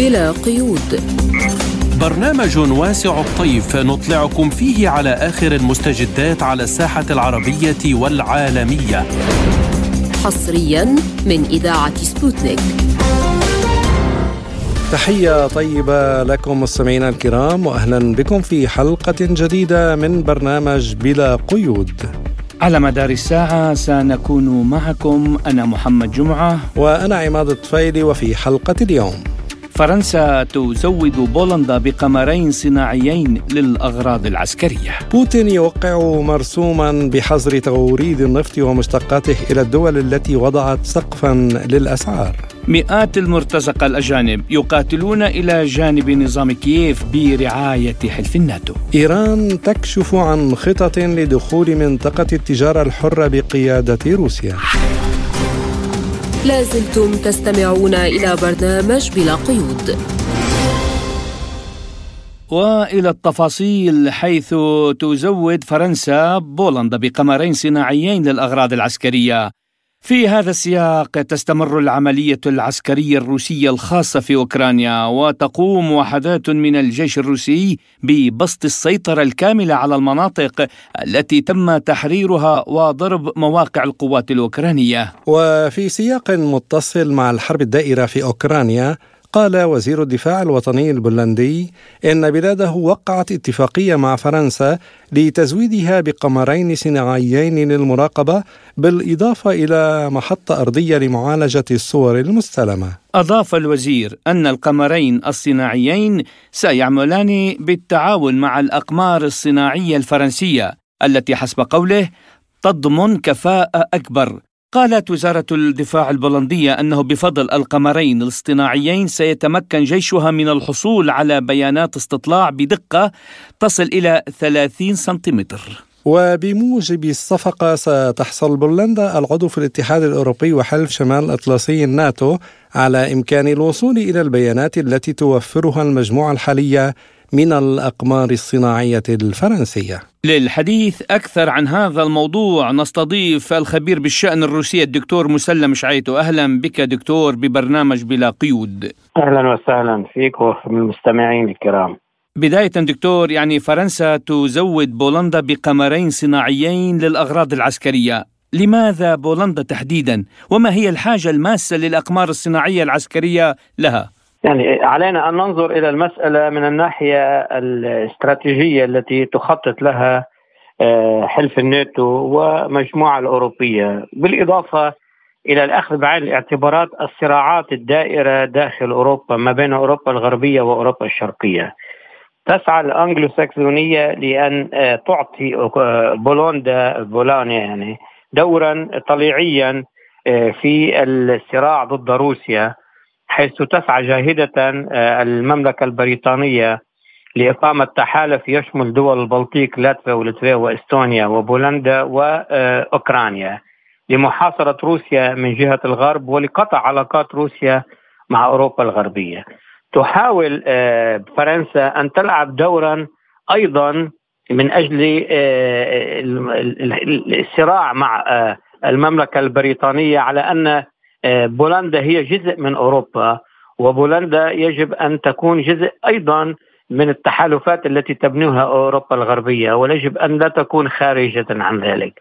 بلا قيود. برنامج واسع الطيف نطلعكم فيه على آخر المستجدات على الساحة العربية والعالمية. حصريا من إذاعة سبوتنيك. تحية طيبة لكم مستمعينا الكرام واهلا بكم في حلقة جديدة من برنامج بلا قيود. على مدار الساعة سنكون معكم أنا محمد جمعة. وأنا عماد الطفيلي وفي حلقة اليوم. فرنسا تزود بولندا بقمرين صناعيين للأغراض العسكرية. بوتين يوقع مرسوما بحظر توريد النفط ومشتقاته إلى الدول التي وضعت سقفا للأسعار. مئات المرتزقة الأجانب يقاتلون إلى جانب نظام كييف برعاية حلف الناتو. إيران تكشف عن خطط لدخول منطقة التجارة الحرة بقيادة روسيا. لازلتم تستمعون إلى برنامج بلا قيود. وإلى التفاصيل حيث تزود فرنسا بولندا بقمرين صناعيين للأغراض العسكرية. في هذا السياق تستمر العملية العسكرية الروسية الخاصة في أوكرانيا وتقوم وحدات من الجيش الروسي ببسط السيطرة الكاملة على المناطق التي تم تحريرها وضرب مواقع القوات الأوكرانية. وفي سياق متصل مع الحرب الدائرة في أوكرانيا قال وزير الدفاع الوطني البولندي إن بلاده وقعت اتفاقية مع فرنسا لتزويدها بقمرين صناعيين للمراقبة بالإضافة إلى محطة أرضية لمعالجة الصور المستلمة. أضاف الوزير أن القمرين الصناعيين سيعملان بالتعاون مع الأقمار الصناعية الفرنسية التي حسب قوله تضمن كفاءة أكبر. قالت وزارة الدفاع البولندية أنه بفضل القمرين الاصطناعيين سيتمكن جيشها من الحصول على بيانات استطلاع بدقة تصل إلى 30 سنتيمتر. وبموجب الصفقة ستحصل بولندا العضو في الاتحاد الأوروبي وحلف شمال الأطلسي الناتو على إمكان الوصول إلى البيانات التي توفرها المجموعة الحالية من الأقمار الصناعية الفرنسية. للحديث أكثر عن هذا الموضوع نستضيف الخبير بالشأن الروسي الدكتور مسلم شعيتو أهلا بك دكتور ببرنامج بلا قيود. أهلا وسهلا فيك وبالمستمعين الكرام. بداية دكتور يعني فرنسا تزود بولندا بقمرين صناعيين للأغراض العسكرية. لماذا بولندا تحديدا؟ وما هي الحاجة الماسة للأقمار الصناعية العسكرية لها؟ يعني علينا أن ننظر إلى المسألة من الناحية الاستراتيجية التي تخطط لها آه، حلف الناتو والمجموعه الأوروبية بالإضافة إلى الأخذ بعين الاعتبارات الصراعات الدائرة داخل أوروبا ما بين أوروبا الغربية وأوروبا الشرقية. تسعى الانجلو ساكسونيه لأن آه، تعطي آه، بولندا بولونيا يعني دورا طليعيا في الصراع ضد روسيا حيث تسعى جاهدة آه، المملكة البريطانية لإقامة تحالف يشمل دول البلطيق لاتفيا ولتفيا وإستونيا وبولندا وأوكرانيا. لمحاصرة روسيا من جهة الغرب ولقطع علاقات روسيا مع أوروبا الغربية. تحاول آه، فرنسا أن تلعب دورا أيضا من أجل آه، الصراع مع المملكة البريطانية على أن بولندا هي جزء من أوروبا وبولندا يجب أن تكون جزء أيضا من التحالفات التي تبنيها أوروبا الغربية ويجب أن لا تكون خارجة عن ذلك.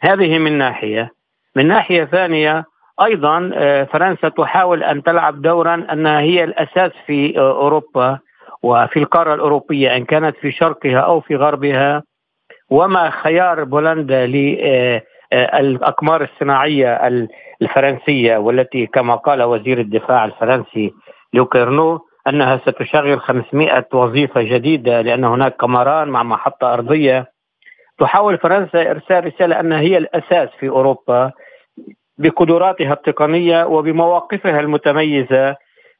هذه من ناحية، من ناحية ثانية أيضا آه، فرنسا تحاول أن تلعب دورا أنها هي الأساس في آه، أوروبا وفي القارة الأوروبية إن كانت في شرقها أو في غربها وما خيار بولندا للاقمار الصناعية الفرنسية والتي كما قال وزير الدفاع الفرنسي لوكيرنو أنها ستشغل 500 وظيفة جديدة لأن هناك قمران مع محطة أرضية. تحاول فرنسا إرسال رسالة أنها هي الأساس في أوروبا بقدراتها التقنية وبمواقفها المتميزة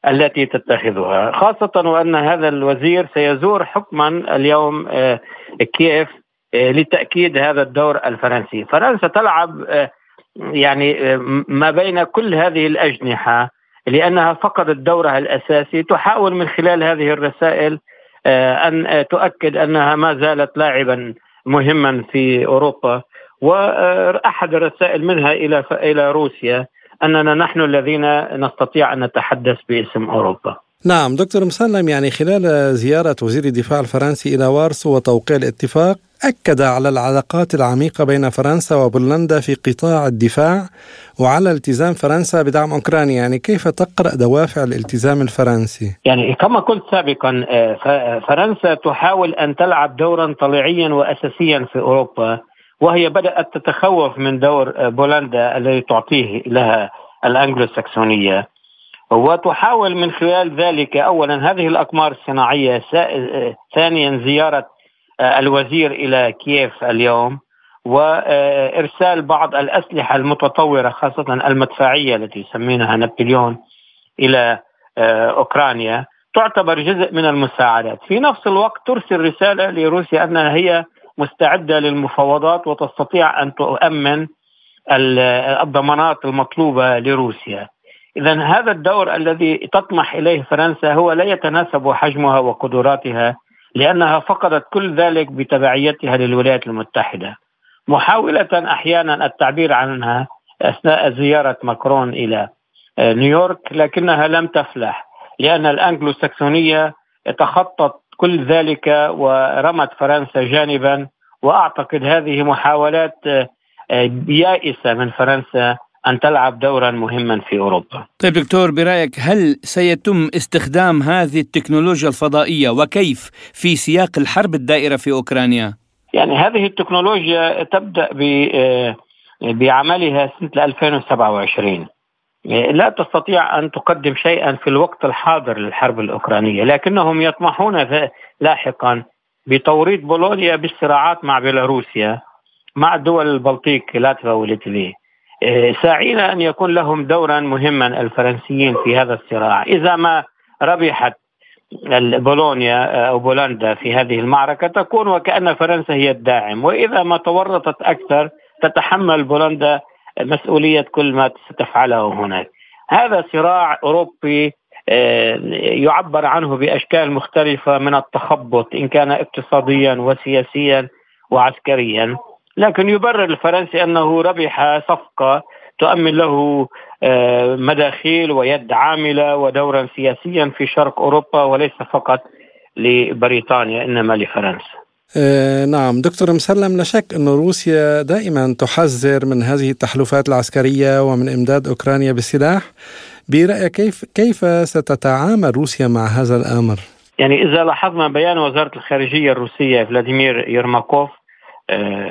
التي تتخذها. خاصة وأن هذا الوزير سيزور حكما اليوم آه، كييف آه، لتأكيد هذا الدور الفرنسي. فرنسا تلعب آه، يعني ما بين كل هذه الأجنحة لأنها فقدت دورها الأساسي. تحاول من خلال هذه الرسائل آه، أن تؤكد أنها ما زالت لاعبا مهما في أوروبا. وأحد الرسائل منها إلى إلى روسيا أننا نحن الذين نستطيع أن نتحدث باسم أوروبا. نعم دكتور مسلم يعني خلال زيارة وزير الدفاع الفرنسي إلى وارسو وتوقيع الاتفاق أكد على العلاقات العميقة بين فرنسا وبولندا في قطاع الدفاع وعلى التزام فرنسا بدعم أوكرانيا يعني كيف تقرأ دوافع الالتزام الفرنسي؟ يعني كما قلت سابقا آه، فرنسا تحاول أن تلعب دورا طليعيا وأساسيا في أوروبا وهي بدأت تتخوف من دور آه، بولندا الذي تعطيه لها الأنجلو ساكسونية وتحاول من خلال ذلك اولا هذه الأقمار الصناعية ثانيا زيارة آه، الوزير إلى كييف اليوم وإرسال بعض الأسلحة المتطورة خاصة المدفعية التي يسمونها نابليون إلى آه، أوكرانيا. تعتبر جزء من المساعدات. في نفس الوقت ترسل رسالة لروسيا أنها هي مستعدة للمفاوضات وتستطيع أن تؤمن الضمانات المطلوبة لروسيا. إذا هذا الدور الذي تطمح إليه فرنسا هو لا يتناسب حجمها وقدراتها لأنها فقدت كل ذلك بتبعيتها للولايات المتحدة. محاولة أحيانا التعبير عنها أثناء زيارة ماكرون إلى آه، نيويورك لكنها لم تفلح لأن الأنجلو ساكسونية تخطت كل ذلك ورمت فرنسا جانبا وأعتقد هذه محاولات آه، يائسة من فرنسا أن تلعب دورا مهما في أوروبا. طيب دكتور برأيك هل سيتم استخدام هذه التكنولوجيا الفضائية وكيف في سياق الحرب الدائرة في أوكرانيا؟ يعني هذه التكنولوجيا تبدأ آه، بعملها سنة 2027 لا تستطيع أن تقدم شيئا في الوقت الحاضر للحرب الأوكرانية لكنهم يطمحون لاحقا بتوريط بولونيا بالصراعات مع بيلاروسيا مع الدول البلطيق لاتفا وليتفي إيه، ساعين أن يكون لهم دورا مهما الفرنسيين في هذا الصراع، إذا ما ربحت بولونيا أو بولندا في هذه المعركة تكون وكأن فرنسا هي الداعم، وإذا ما تورطت أكثر تتحمل بولندا مسؤولية كل ما ستفعله هناك. هذا صراع أوروبي إيه، يعبر عنه بأشكال مختلفة من التخبط إن كان اقتصاديا وسياسيا وعسكريا. لكن يبرر الفرنسي أنه ربح صفقة تؤمن له آه، مداخيل ويد عاملة ودورا سياسيا في شرق أوروبا وليس فقط لبريطانيا إنما لفرنسا. آه نعم دكتور مسلم لا شك أن روسيا دائما تحذر من هذه التحالفات العسكرية ومن إمداد أوكرانيا بالسلاح برأيك كيف كيف ستتعامل روسيا مع هذا الأمر؟ يعني إذا لاحظنا بيان وزارة الخارجية الروسية فلاديمير يرماكوف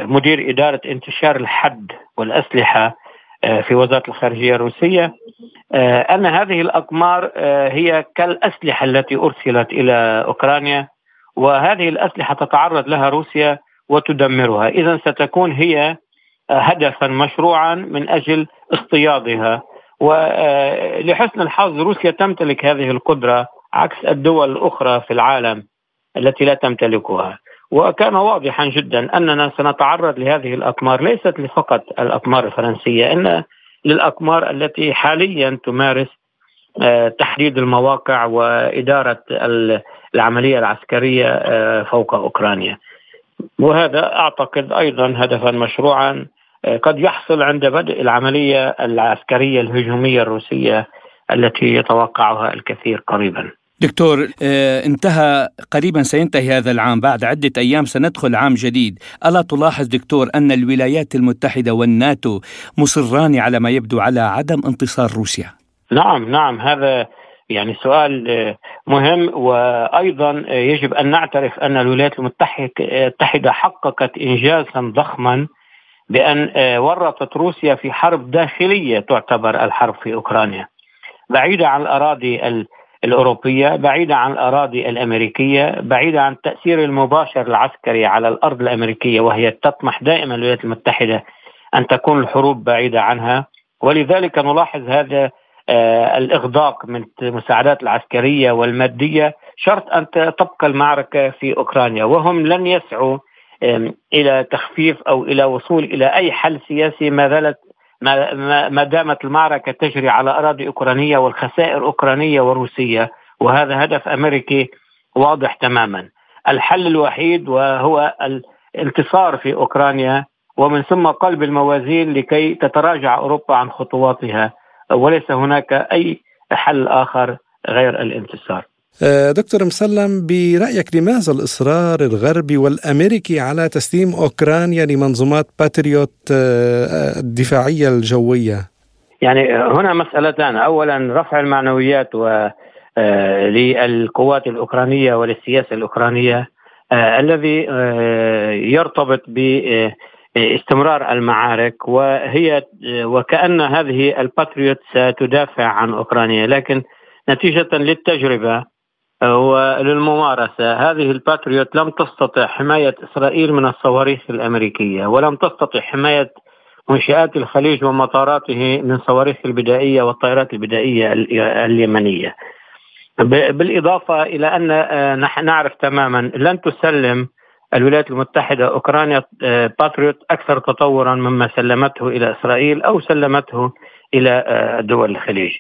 مدير إدارة انتشار الحد والأسلحة آه، في وزارة الخارجية الروسية. آه، أن هذه الأقمار هي كالأسلحة التي أرسلت إلى أوكرانيا وهذه الأسلحة تتعرض لها روسيا وتدمرها. إذا ستكون هي هدفا مشروعا من أجل اصطيادها. ولحسن الحظ روسيا تمتلك هذه القدرة عكس الدول الأخرى في العالم التي لا تمتلكها. وكان واضحا جدا أننا سنتعرض لهذه الأقمار ليست فقط الأقمار الفرنسية إن للأقمار التي حاليا تمارس آه، تحديد المواقع وإدارة العملية العسكرية آه، فوق أوكرانيا. وهذا أعتقد أيضا هدفا مشروعا آه، قد يحصل عند بدء العملية العسكرية الهجومية الروسية التي يتوقعها الكثير قريبا. دكتور آه، انتهى قريبا سينتهي هذا العام. بعد عدة أيام سندخل عام جديد. ألا تلاحظ دكتور أن الولايات المتحدة والناتو مصران على ما يبدو على عدم انتصار روسيا؟ نعم نعم. هذا يعني سؤال آه، مهم. وأيضا آه، يجب أن نعترف أن الولايات المتحدة حققت انجازا ضخما بأن ورطت روسيا في حرب داخلية تعتبر الحرب في أوكرانيا. بعيدة عن الأراضي الأوروبية بعيدة عن الأراضي الأمريكية بعيدة عن التأثير المباشر العسكري على الأرض الأمريكية وهي تطمح دائما الولايات المتحدة أن تكون الحروب بعيدة عنها. ولذلك نلاحظ هذا آه الإغداق من المساعدات العسكرية والمادية شرط أن تبقى المعركة في أوكرانيا. وهم لن يسعوا إلى تخفيف أو إلى وصول إلى أي حل سياسي ما زالت ما, دامت المعركة تجري على أراضي أوكرانية والخسائر أوكرانية وروسية وهذا هدف أمريكي واضح تماما. الحل الوحيد وهو الانتصار في أوكرانيا ومن ثم قلب الموازين لكي تتراجع أوروبا عن خطواتها. وليس هناك أي حل آخر غير الانتصار. دكتور مسلم برأيك لماذا الإصرار الغربي والأمريكي على تسليم أوكرانيا لمنظومات باتريوت آه، الدفاعية الجوية؟ يعني هنا مسألتان أولا رفع المعنويات و آه، للقوات الأوكرانية وللسياسة الأوكرانية الذي يرتبط باستمرار المعارك وهي وكأن هذه الباتريوت ستدافع عن أوكرانيا لكن نتيجة للتجربة وللممارسة. هذه الباتريوت لم تستطع حماية إسرائيل من الصواريخ الأمريكية ولم تستطع حماية منشآت الخليج ومطاراته من صواريخ البدائية والطائرات البدائية اليمنية. بالإضافة إلى أن آه، نحن نعرف تماما لن تسلم الولايات المتحدة أوكرانيا آه، باتريوت أكثر تطورا مما سلمته إلى إسرائيل أو سلمته إلى آه، دول الخليج.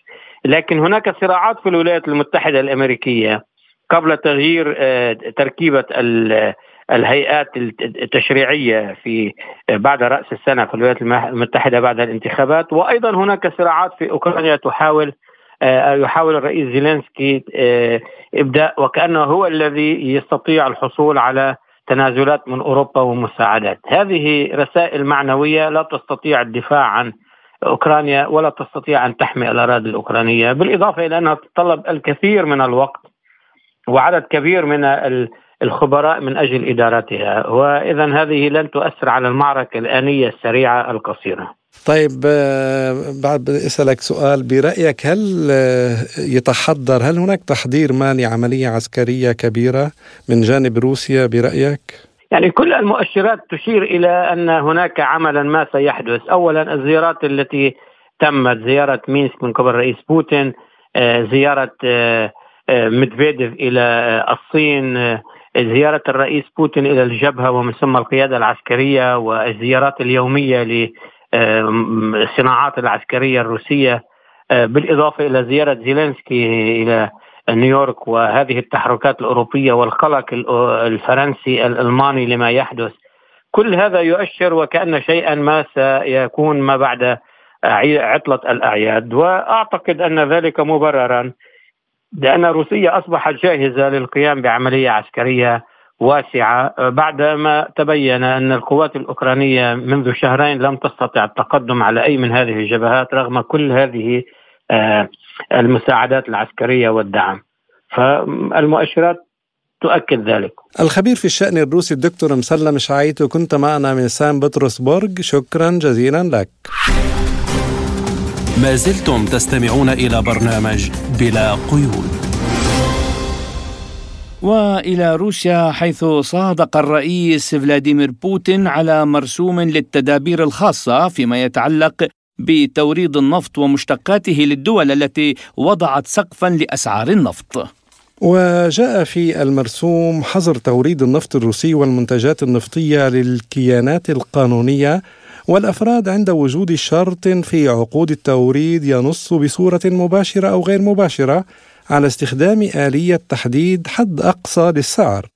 لكن هناك صراعات في الولايات المتحدة الأمريكية. قبل تغيير آه، تركيبة الهيئات التشريعية في آه، بعد رأس السنة في الولايات المتحدة بعد الانتخابات. وأيضا هناك صراعات في أوكرانيا تحاول آه، يحاول الرئيس زيلينسكي إبداء وكأنه هو الذي يستطيع الحصول على تنازلات من أوروبا ومساعدات، هذه رسائل معنوية لا تستطيع الدفاع عن أوكرانيا ولا تستطيع أن تحمي الأراضي الأوكرانية، بالإضافة إلى أنها تتطلب الكثير من الوقت وعدد كبير من الخبراء من أجل إدارتها وإذا هذه لن تؤثر على المعركة الآنية السريعة القصيرة. طيب آه، بعد بدي أسألك سؤال برأيك هل آه، يتحضر هل هناك تحضير ما لعمليه عسكرية كبيرة من جانب روسيا برأيك؟ يعني كل المؤشرات تشير إلى أن هناك عملا ما سيحدث، اولا الزيارات التي تمت زيارة مينسك من قبل الرئيس بوتين، آه، زيارة ميدفيديف إلى الصين زيارة الرئيس بوتين إلى الجبهة ومن ثم القيادة العسكرية والزيارات اليومية للصناعات العسكرية الروسية بالإضافة إلى زيارة زيلينسكي إلى نيويورك وهذه التحركات الأوروبية والقلق الفرنسي الألماني لما يحدث. كل هذا يؤشر وكأن شيئا ما سيكون ما بعد عطلة الأعياد. وأعتقد أن ذلك مبررا. لأن روسيا أصبحت جاهزة للقيام بعملية عسكرية واسعة. بعدما تبين أن القوات الأوكرانية منذ شهرين لم تستطع التقدم على أي من هذه الجبهات رغم كل هذه آه، المساعدات العسكرية والدعم. فالمؤشرات تؤكد ذلك. الخبير في الشأن الروسي الدكتور مسلم شعيت كنت معنا من سان بطرسبورغ. شكرا جزيلا لك. ما زلتم تستمعون إلى برنامج بلا قيود وإلى روسيا حيث صادق الرئيس فلاديمير بوتين على مرسوم للتدابير الخاصة فيما يتعلق بتوريد النفط ومشتقاته للدول التي وضعت سقفا لأسعار النفط. وجاء في المرسوم حظر توريد النفط الروسي والمنتجات النفطية للكيانات القانونية والأفراد عند وجود شرط في عقود التوريد ينص بصورة مباشرة أو غير مباشرة على استخدام آلية تحديد حد أقصى للسعر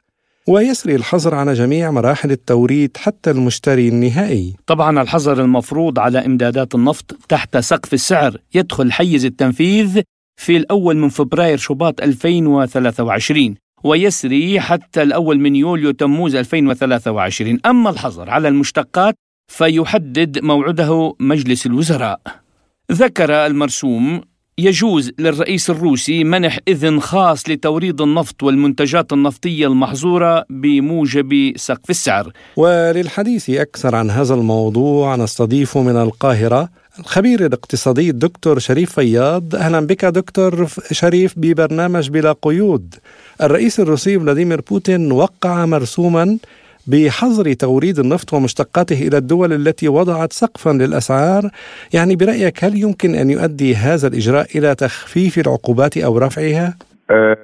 ويسري الحظر على جميع مراحل التوريد حتى المشتري النهائي. طبعا الحظر المفروض على إمدادات النفط تحت سقف السعر يدخل حيز التنفيذ في الأول من فبراير شباط 2023 ويسري حتى الأول من يوليو تموز 2023 أما الحظر على المشتقات فيحدد موعده مجلس الوزراء. ذكر المرسوم يجوز للرئيس الروسي منح إذن خاص لتوريد النفط والمنتجات النفطية المحظورة بموجب سقف السعر. وللحديث أكثر عن هذا الموضوع نستضيف من القاهرة الخبير الاقتصادي الدكتور شريف فياض. أهلا بك دكتور شريف ببرنامج بلا قيود. الرئيس الروسي فلاديمير بوتين وقع مرسوما بحظر توريد النفط ومشتقاته إلى الدول التي وضعت سقفا للأسعار، يعني برأيك هل يمكن أن يؤدي هذا الإجراء إلى تخفيف العقوبات أو رفعها؟ أه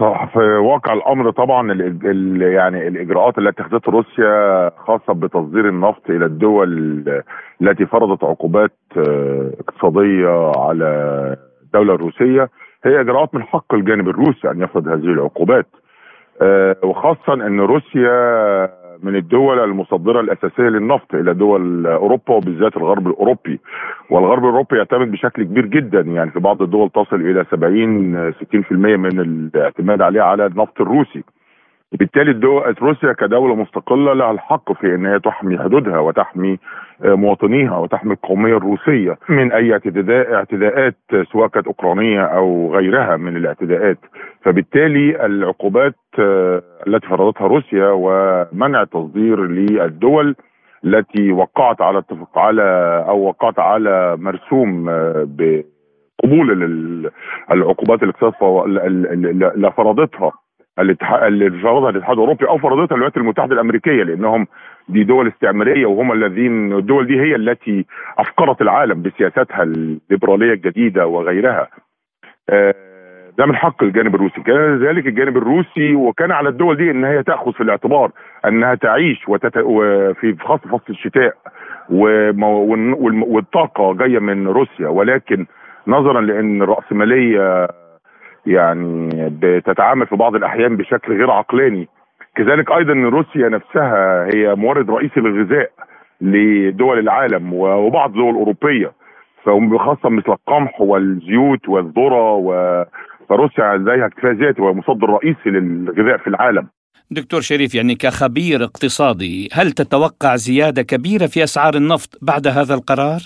صح. في واقع الأمر طبعا ال ال يعني الإجراءات التي اتخذتها روسيا خاصة بتصدير النفط إلى الدول التي فرضت عقوبات آه، اقتصادية على الدولة الروسية هي إجراءات من حق الجانب الروسي أن يفرض هذه العقوبات. أه وخاصة إن روسيا من الدول المصدرة الأساسية للنفط إلى دول أوروبا وبالذات الغرب الأوروبي. والغرب الأوروبي يعتمد بشكل كبير جدا يعني في بعض الدول تصل إلى 70 60% من الاعتماد عليه على النفط الروسي. بالتالي روسيا كدولة مستقلة لها الحق في إن هي تحمي حدودها وتحمي آه، مواطنيها وتحمي القومية الروسية من أي اعتداء اعتداءات سواء كانت أوكرانية أو غيرها من الاعتداءات. فبالتالي العقوبات آه، التي فرضتها روسيا ومنع تصدير للدول التي وقعت على اتفاق على أو وقعت على مرسوم آه، بقبول العقوبات الاقتصاديه اللي فرضتها الاتحاد اللي فرضها الاتحاد الأوروبي أو فرضتها الولايات المتحدة الأمريكية لأنهم دي دول استعمارية وهم الذين الدول دي هي التي أفقرت العالم بسياساتها الليبراليه الجديدة وغيرها. آه، ده من حق الجانب الروسي. كان ذلك الجانب الروسي وكان على الدول دي إن هي تأخذ في الاعتبار إنها تعيش وتت... في خاصه فصل الشتاء والطاقة جاية من روسيا. ولكن نظرا لأن الراسماليه يعني بتتعامل في بعض الأحيان بشكل غير عقلاني. كذلك أيضا روسيا نفسها هي مورد رئيسي للغذاء لدول العالم وبعض الدول الأوروبية. خاصة مثل القمح والزيوت والذرة و فروسيا لديها اكتفاء ذاتي ومصدر رئيسي للغذاء في العالم. دكتور شريف يعني كخبير اقتصادي هل تتوقع زيادة كبيرة في أسعار النفط بعد هذا القرار؟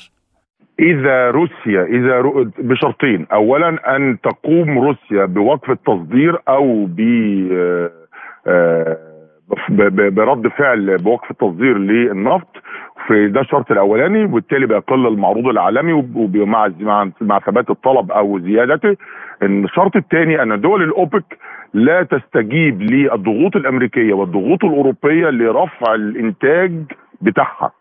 إذا روسيا إذا بشرطين. اولا أن تقوم روسيا بوقف التصدير أو ب آه، برد فعل بوقف التصدير للنفط. في ده الشرط الأولاني وبالتالي بيقل المعروض العالمي ومع مع ثبات الطلب أو زيادته. الشرط الثاني أن دول الأوبك لا تستجيب للضغوط الأمريكية والضغوط الأوروبية لرفع الإنتاج بتاعها.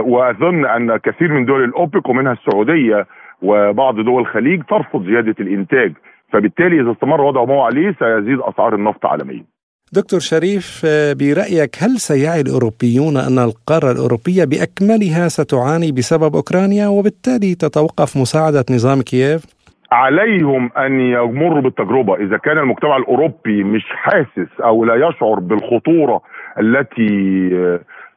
وأظن أن كثير من دول الأوبك ومنها السعودية وبعض دول الخليج ترفض زيادة الإنتاج. فبالتالي إذا استمر وضع ما هو عليه سيزيد أسعار النفط عالميا. دكتور شريف برأيك هل سيعي الأوروبيون أن القارة الأوروبية بأكملها ستعاني بسبب أوكرانيا وبالتالي تتوقف مساعدة نظام كييف؟ عليهم أن يمروا بالتجربة إذا كان المجتمع الأوروبي مش حاسس أو لا يشعر بالخطورة التي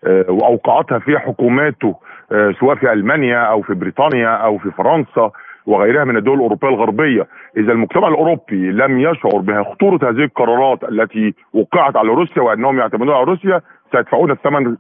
آه، وأوقعتها في حكوماته آه، سواء في ألمانيا أو في بريطانيا أو في فرنسا وغيرها من الدول الأوروبية الغربية. إذا المجتمع الأوروبي لم يشعر بخطوره هذه القرارات التي وقعت على روسيا وأنهم يعتمدون على روسيا سيدفعون الثمن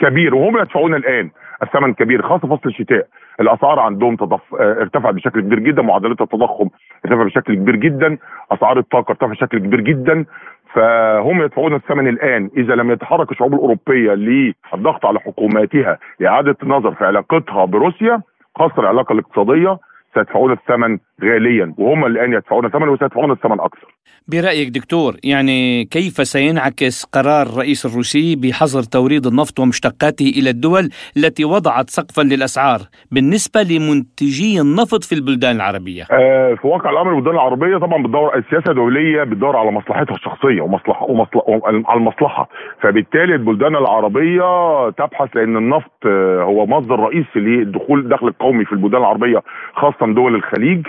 كبير وهم يدفعون الآن الثمن كبير خاصة فصل الشتاء. الأسعار عندهم تضف... آه، ارتفعت بشكل كبير جدا معدلات التضخم ارتفعت بشكل كبير جدا أسعار الطاقة ارتفعت بشكل كبير جدا فهم يدفعون الثمن الآن. إذا لم يتحرك الشعوب الأوروبية للضغط على حكوماتها لإعادة النظر في علاقتها بروسيا خاصة العلاقة الاقتصادية سيدفعون الثمن غاليا وهم الآن يدفعون الثمن وسيدفعون الثمن أكثر. برأيك دكتور يعني كيف سينعكس قرار الرئيس الروسي بحظر توريد النفط ومشتقاته إلى الدول التي وضعت سقفا للأسعار بالنسبة لمنتجي النفط في البلدان العربية؟ آه في واقع الأمر البلدان العربية طبعا بتدور السياسة الدولية بتدور على مصلحتها الشخصية ومصلحة ومصلحة على المصلحة فبالتالي البلدان العربية تبحث لأن النفط آه، هو مصدر رئيسي للدخول الدخل القومي في البلدان العربية خاصه دول الخليج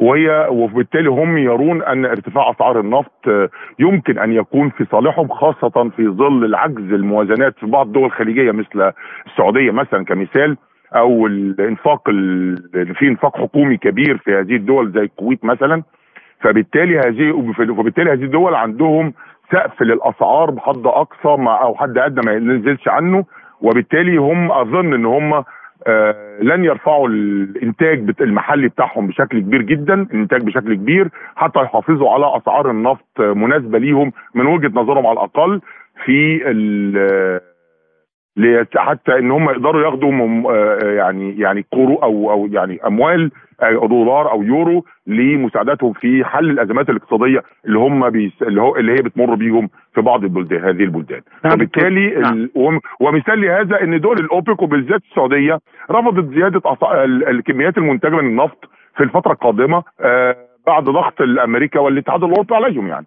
وهي وبالتالي هم يرون أن ارتفاع أسعار النفط يمكن أن يكون في صالحهم خاصة في ظل العجز الموازنات في بعض الدول الخليجية مثل السعودية مثلا كمثال أو الإنفاق في إنفاق حكومي كبير في هذه الدول زي الكويت مثلا. فبالتالي هذه وبالتالي هذه الدول عندهم سقف للأسعار بحد أقصى أو حد أدنى ما ينزلش عنه. وبالتالي هم أظن إن هم آه، لن يرفعوا الإنتاج المحلي بتاعهم بشكل كبير جدا الإنتاج بشكل كبير حتى يحافظوا على أسعار النفط مناسبة ليهم من وجهة نظرهم على الأقل في حتى إن هم يقدروا ياخدوا آه، يعني يعني كورو أو أو يعني أموال آه، دولار أو يورو لمساعدتهم في حل الأزمات الاقتصادية اللي هم بيس اللي هو اللي هي بتمر بيهم في بعض البلدان هذه البلدان. نعم. فبالتالي نعم. ومثال لهذا إن دول الاوبك وبالذات السعودية رفضت زيادة الكميات المنتجة من النفط في الفترة القادمة آه، بعد ضغط الأمريكا والاتحاد الأوروبي عليهم يعني.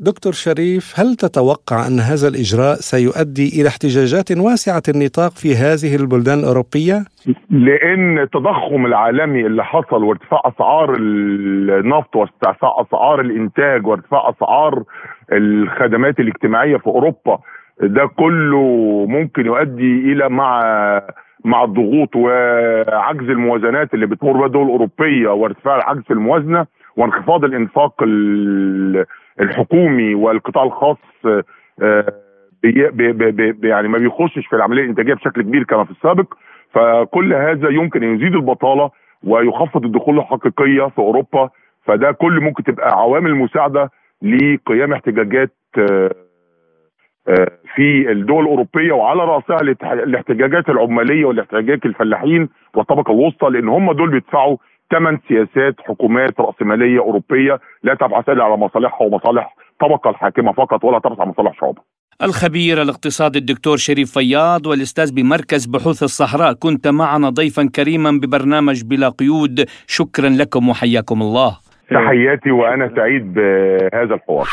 دكتور شريف هل تتوقع أن هذا الإجراء سيؤدي إلى احتجاجات واسعة النطاق في هذه البلدان الأوروبية؟ لأن التضخم العالمي اللي حصل وارتفاع أسعار النفط وارتفاع أسعار الإنتاج وارتفاع أسعار الخدمات الاجتماعية في أوروبا ده كله ممكن يؤدي إلى مع مع الضغوط وعجز الموازنات اللي بتمر بها الدول الأوروبية وارتفاع العجز في الموازنة وانخفاض الإنفاق الحكومي والقطاع الخاص آه، بي بي بي يعني ما بيخشش في العملية الإنتاجية بشكل كبير كما في السابق. فكل هذا يمكن أن يزيد البطالة ويخفض الدخول الحقيقية في أوروبا. فده كل ممكن تبقى عوامل مساعدة لقيام احتجاجات آه، آه، في الدول الأوروبية وعلى رأسها الاحتجاجات العمالية والاحتجاجات الفلاحين والطبقة الوسطى لأن هم دول بيدفعوا ثمان سياسات حكومات رأسمالية أوروبية لا تبحث إلا على مصالحها ومصالح طبقة الحاكمة فقط ولا تبحث عن مصالح شعوبها. الخبير الاقتصادي الدكتور شريف فياض والأستاذ بمركز بحوث الصحراء كنت معنا ضيفا كريما ببرنامج بلا قيود شكرا لكم وحياكم الله. تحياتي وأنا سعيد بهذا الحوار.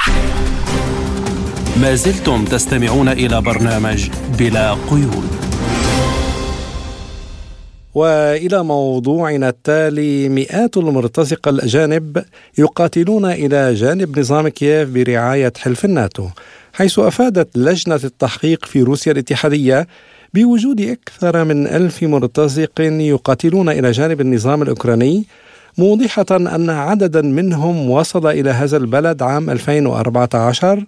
ما زلتم تستمعون إلى برنامج بلا قيود. وإلى موضوعنا التالي مئات المرتزقة الأجانب يقاتلون إلى جانب نظام كييف برعاية حلف الناتو حيث أفادت لجنة التحقيق في روسيا الاتحادية بوجود أكثر من ألف مرتزق يقاتلون إلى جانب النظام الأوكراني موضحة أن عددا منهم وصل إلى هذا البلد عام 2014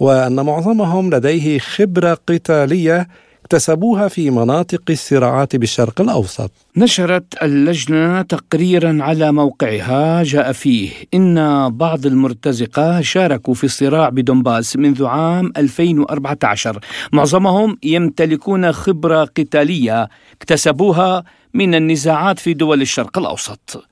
وأن معظمهم لديه خبرة قتالية اكتسبوها في مناطق الصراعات بالشرق الأوسط. نشرت اللجنة تقريرا على موقعها جاء فيه إن بعض المرتزقة شاركوا في الصراع بدونباس منذ عام 2014 معظمهم يمتلكون خبرة قتالية اكتسبوها من النزاعات في دول الشرق الأوسط.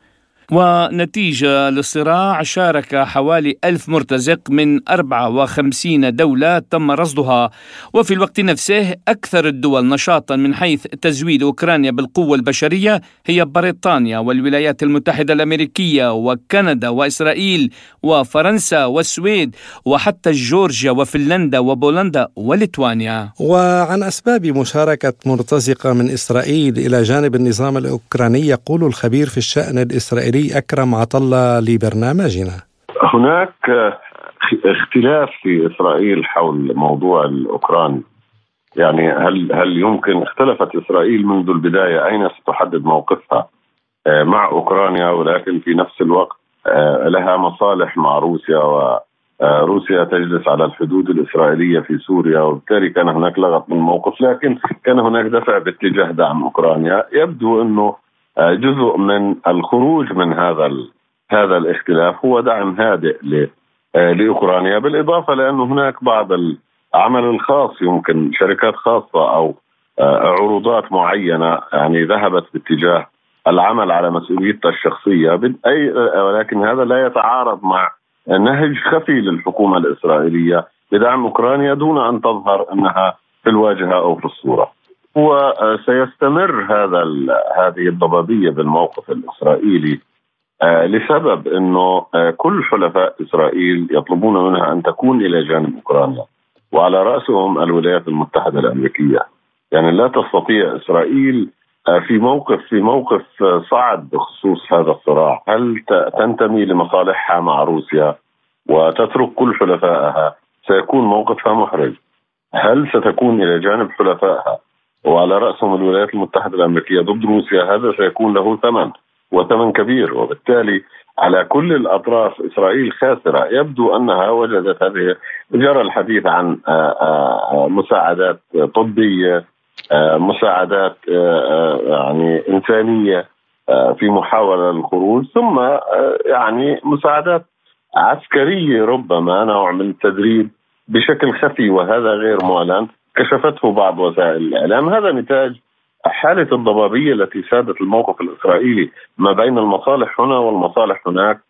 ونتيجة للصراع شارك حوالي ألف مرتزق من 54 دولة تم رصدها. وفي الوقت نفسه أكثر الدول نشاطا من حيث تزويد أوكرانيا بالقوة البشرية هي بريطانيا والولايات المتحدة الأمريكية وكندا وإسرائيل وفرنسا والسويد وحتى جورجيا وفنلندا وبولندا وليتوانيا. وعن أسباب مشاركة مرتزقة من إسرائيل إلى جانب النظام الأوكراني يقول الخبير في الشأن الإسرائيلي أكرم عطلة لبرنامجنا. هناك اختلاف في إسرائيل حول موضوع الأوكراني يعني هل هل يمكن اختلفت إسرائيل منذ البداية؟ أين ستحدد موقفها؟ آه، مع أوكرانيا ولكن في نفس الوقت آه، لها مصالح مع روسيا وروسيا تجلس على الحدود الإسرائيلية في سوريا وبالتالي كان هناك لغط من الموقف لكن كان هناك دفع باتجاه دعم أوكرانيا. يبدو أنه آه، جزء من الخروج من هذا هذا الاختلاف هو دعم هادئ آه، لأوكرانيا بالإضافة لأن هناك بعض العمل الخاص يمكن شركات خاصة أو آه، عروضات معينة يعني ذهبت باتجاه العمل على مسؤوليتها الشخصية أي ولكن هذا لا يتعارض مع نهج خفي للحكومة الإسرائيلية بدعم أوكرانيا دون أن تظهر أنها في الواجهة أو في الصورة. وسيستمر هذا هذه الضبابية بالموقف الإسرائيلي آه، لسبب إنه آه، كل حلفاء إسرائيل يطلبون منها أن تكون إلى جانب أوكرانيا وعلى رأسهم الولايات المتحدة الأمريكية. يعني لا تستطيع إسرائيل آه، في موقف في موقف صعب بخصوص هذا الصراع. هل تنتمي لمصالحها مع روسيا وتترك كل حلفائها؟ سيكون موقفها محرج. هل ستكون إلى جانب حلفائها؟ وعلى رأسهم الولايات المتحدة الأمريكية. ضد روسيا هذا سيكون له ثمن وثمن كبير. وبالتالي على كل الأطراف إسرائيل خاسرة. يبدو أنها وجدت هذه جرى الحديث عن آه، آه، مساعدات طبية آه، مساعدات يعني إنسانية في محاولة للخروج ثم يعني مساعدات عسكرية ربما نوع من التدريب بشكل خفي وهذا غير معلن. كشفته بعض وسائل الإعلام. هذا نتاج حالة الضبابية التي سادت الموقف الإسرائيلي ما بين المصالح هنا والمصالح هناك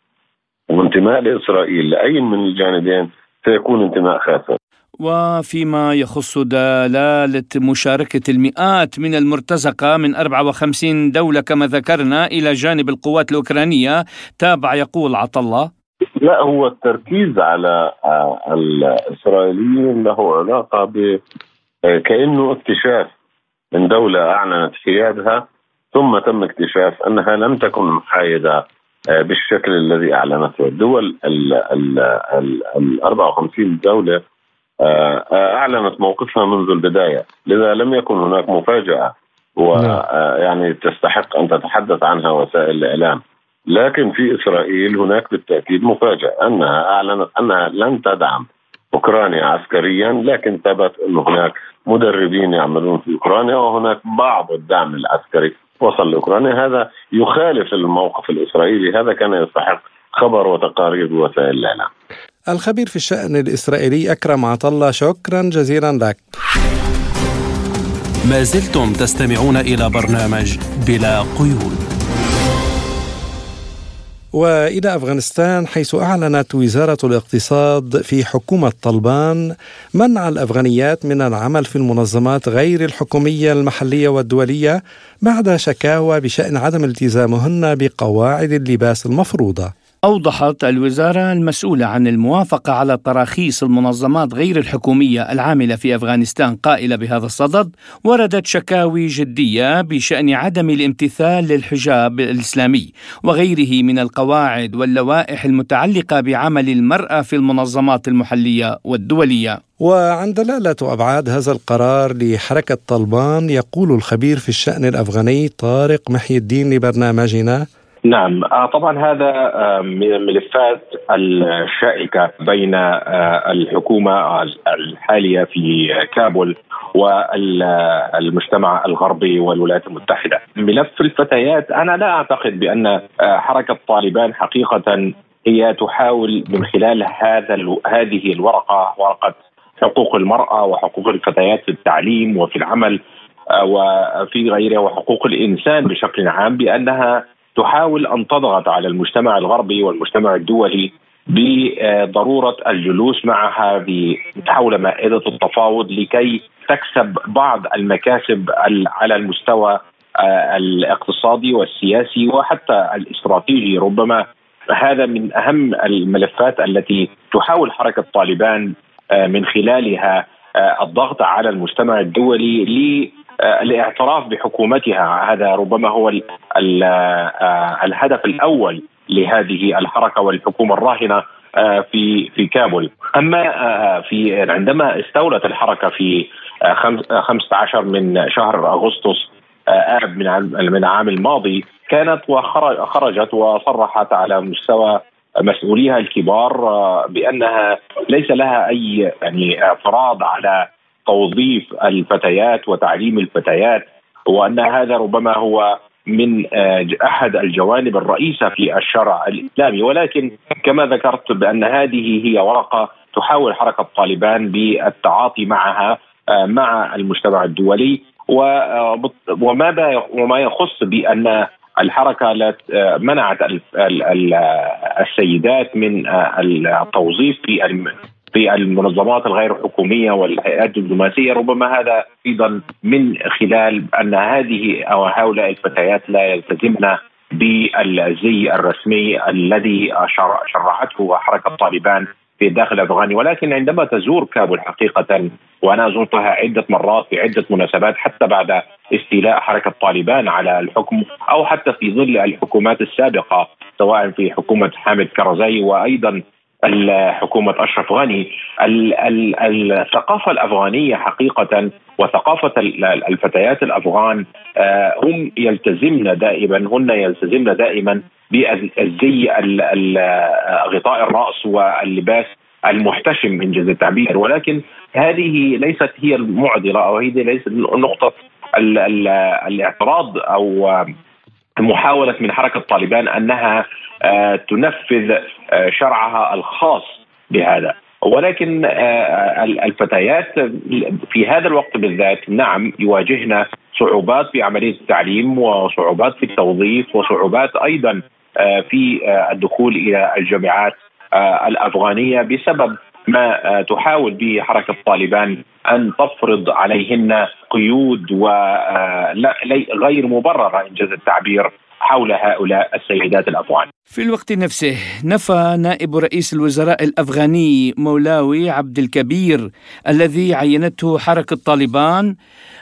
وانتماء لإسرائيل. لاي من الجانبين سيكون انتماء خاسر وفيما يخص دلالة مشاركة المئات من المرتزقة من 54 دولة كما ذكرنا إلى جانب القوات الأوكرانية تابع يقول عطلة لا هو التركيز على الإسرائيليين له علاقة ب كأنه اكتشاف من دولة أعلنت حيادها ثم تم اكتشاف أنها لم تكن محايدة آه، بالشكل الذي أعلنته الدول ال ال ال ال 54 دولة أعلنت موقفها منذ البداية، لذا لم يكن هناك مفاجأة ويعني نعم. تستحق أن تتحدث عنها وسائل الإعلام. لكن في إسرائيل هناك بالتأكيد مفاجأة أنها أعلنت أنها لن تدعم أوكرانيا عسكريا لكن ثبت انه هناك مدربين يعملون في أوكرانيا وهناك بعض الدعم العسكري وصل لأوكرانيا هذا يخالف الموقف الإسرائيلي هذا كان يستحق خبر وتقارير بوسائل الإعلام. الخبير في الشأن الإسرائيلي أكرم عطله شكرا جزيلا لك. ما زلتم تستمعون إلى برنامج بلا قيود. وإلى أفغانستان حيث أعلنت وزارة الاقتصاد في حكومة طلبان منع الأفغانيات من العمل في المنظمات غير الحكومية المحلية والدولية بعد شكاوى بشأن عدم التزامهن بقواعد اللباس المفروضة. أوضحت الوزارة المسؤولة عن الموافقة على تراخيص المنظمات غير الحكومية العاملة في أفغانستان قائلة بهذا الصدد وردت شكاوي جدية بشأن عدم الامتثال للحجاب الإسلامي وغيره من القواعد واللوائح المتعلقة بعمل المرأة في المنظمات المحلية والدولية. وعن دلالة أبعاد هذا القرار لحركة طلبان يقول الخبير في الشأن الأفغاني طارق محي الدين لبرنامجنا نعم آه، طبعا هذا آه، من الملفات الشائكة بين آه، الحكومة الحالية في كابول والمجتمع الغربي والولايات المتحدة. ملف الفتيات أنا لا أعتقد بأن حركة طالبان حقيقة هي تحاول من خلال هذا هذه الورقة ورقة حقوق المرأة وحقوق الفتيات في التعليم وفي العمل وفي غيرها وحقوق الإنسان بشكل عام بأنها تحاول أن تضغط على المجتمع الغربي والمجتمع الدولي بضرورة الجلوس معها حول مائدة التفاوض لكي تكسب بعض المكاسب على المستوى آه، الاقتصادي والسياسي وحتى الاستراتيجي. ربما هذا من أهم الملفات التي تحاول حركة طالبان آه، من خلالها آه، الضغط على المجتمع الدولي الاعتراف بحكومتها. هذا ربما هو ال ال آه، الهدف الأول لهذه الحركة والحكومة الراهنة آه، في في كابول. أما في عندما استولت الحركة في 15 من شهر أغسطس آب من من العام الماضي كانت وخرجت وصرحت على مستوى مسؤوليها الكبار بأنها ليس لها أي يعني اعتراض على توظيف الفتيات وتعليم الفتيات وأن هذا ربما هو من آه، أحد الجوانب الرئيسة في الشرع الإسلامي. ولكن كما ذكرت بأن هذه هي ورقة تحاول حركة طالبان بالتعاطي معها آه، مع المجتمع الدولي. آه، وماذا وما يخص بأن الحركة منعت السيدات من التوظيف في في المنظمات الغير حكومية والهيئات الدبلوماسية ربما هذا أيضا من خلال أن هذه أو هؤلاء الفتيات لا يلتزمن بالزي الرسمي الذي شرعته حركه طالبان في الداخل الافغاني ولكن عندما تزور كابول حقيقة وأنا زرتها عدة مرات في عدة مناسبات حتى بعد استيلاء حركة طالبان على الحكم أو حتى في ظل الحكومات السابقة سواء في حكومة حامد كرزي وأيضا حكومة أشرف غني الثقافة الأفغانية حقيقة وثقافة الفتيات الأفغان آه، هم يلتزمن دائما هن يلتزمن دائما بالزي غطاء الرأس واللباس المحتشم انجاز التعبير. ولكن هذه ليست هي المعضلة أو هذه ليست نقطة الاعتراض أو محاولة من حركة طالبان أنها تنفذ آه، شرعها الخاص بهذا. ولكن آه، الفتيات في هذا الوقت بالذات نعم يواجهن صعوبات في عملية التعليم وصعوبات في التوظيف وصعوبات أيضا في الدخول إلى الجامعات الأفغانية بسبب ما تحاول به حركة طالبان أن تفرض عليهن قيود وغير مبررة إنجاز التعبير حول هؤلاء السيدات الأفغان. في الوقت نفسه نفى نائب رئيس الوزراء الأفغاني مولاوي عبد الكبير الذي عينته حركة طالبان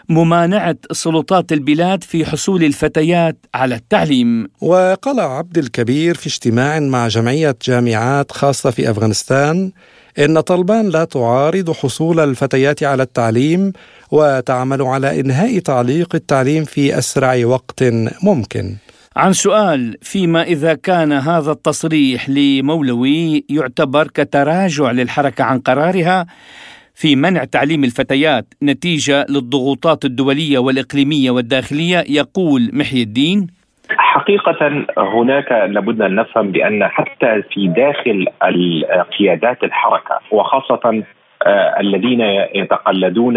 ممانعة سلطات البلاد في حصول الفتيات على التعليم. وقال عبد الكبير في اجتماع مع جمعية جامعات خاصة في أفغانستان إن طالبان لا تعارض حصول الفتيات على التعليم وتعمل على إنهاء تعليق التعليم في أسرع وقت ممكن. عن سؤال فيما إذا كان هذا التصريح لمولوي يعتبر كتراجع للحركة عن قرارها في منع تعليم الفتيات نتيجة للضغوطات الدولية والإقليمية والداخلية يقول محي الدين. حقيقة هناك لابد أن نفهم بأن حتى في داخل قيادات الحركة وخاصة آه، الذين يتقلدون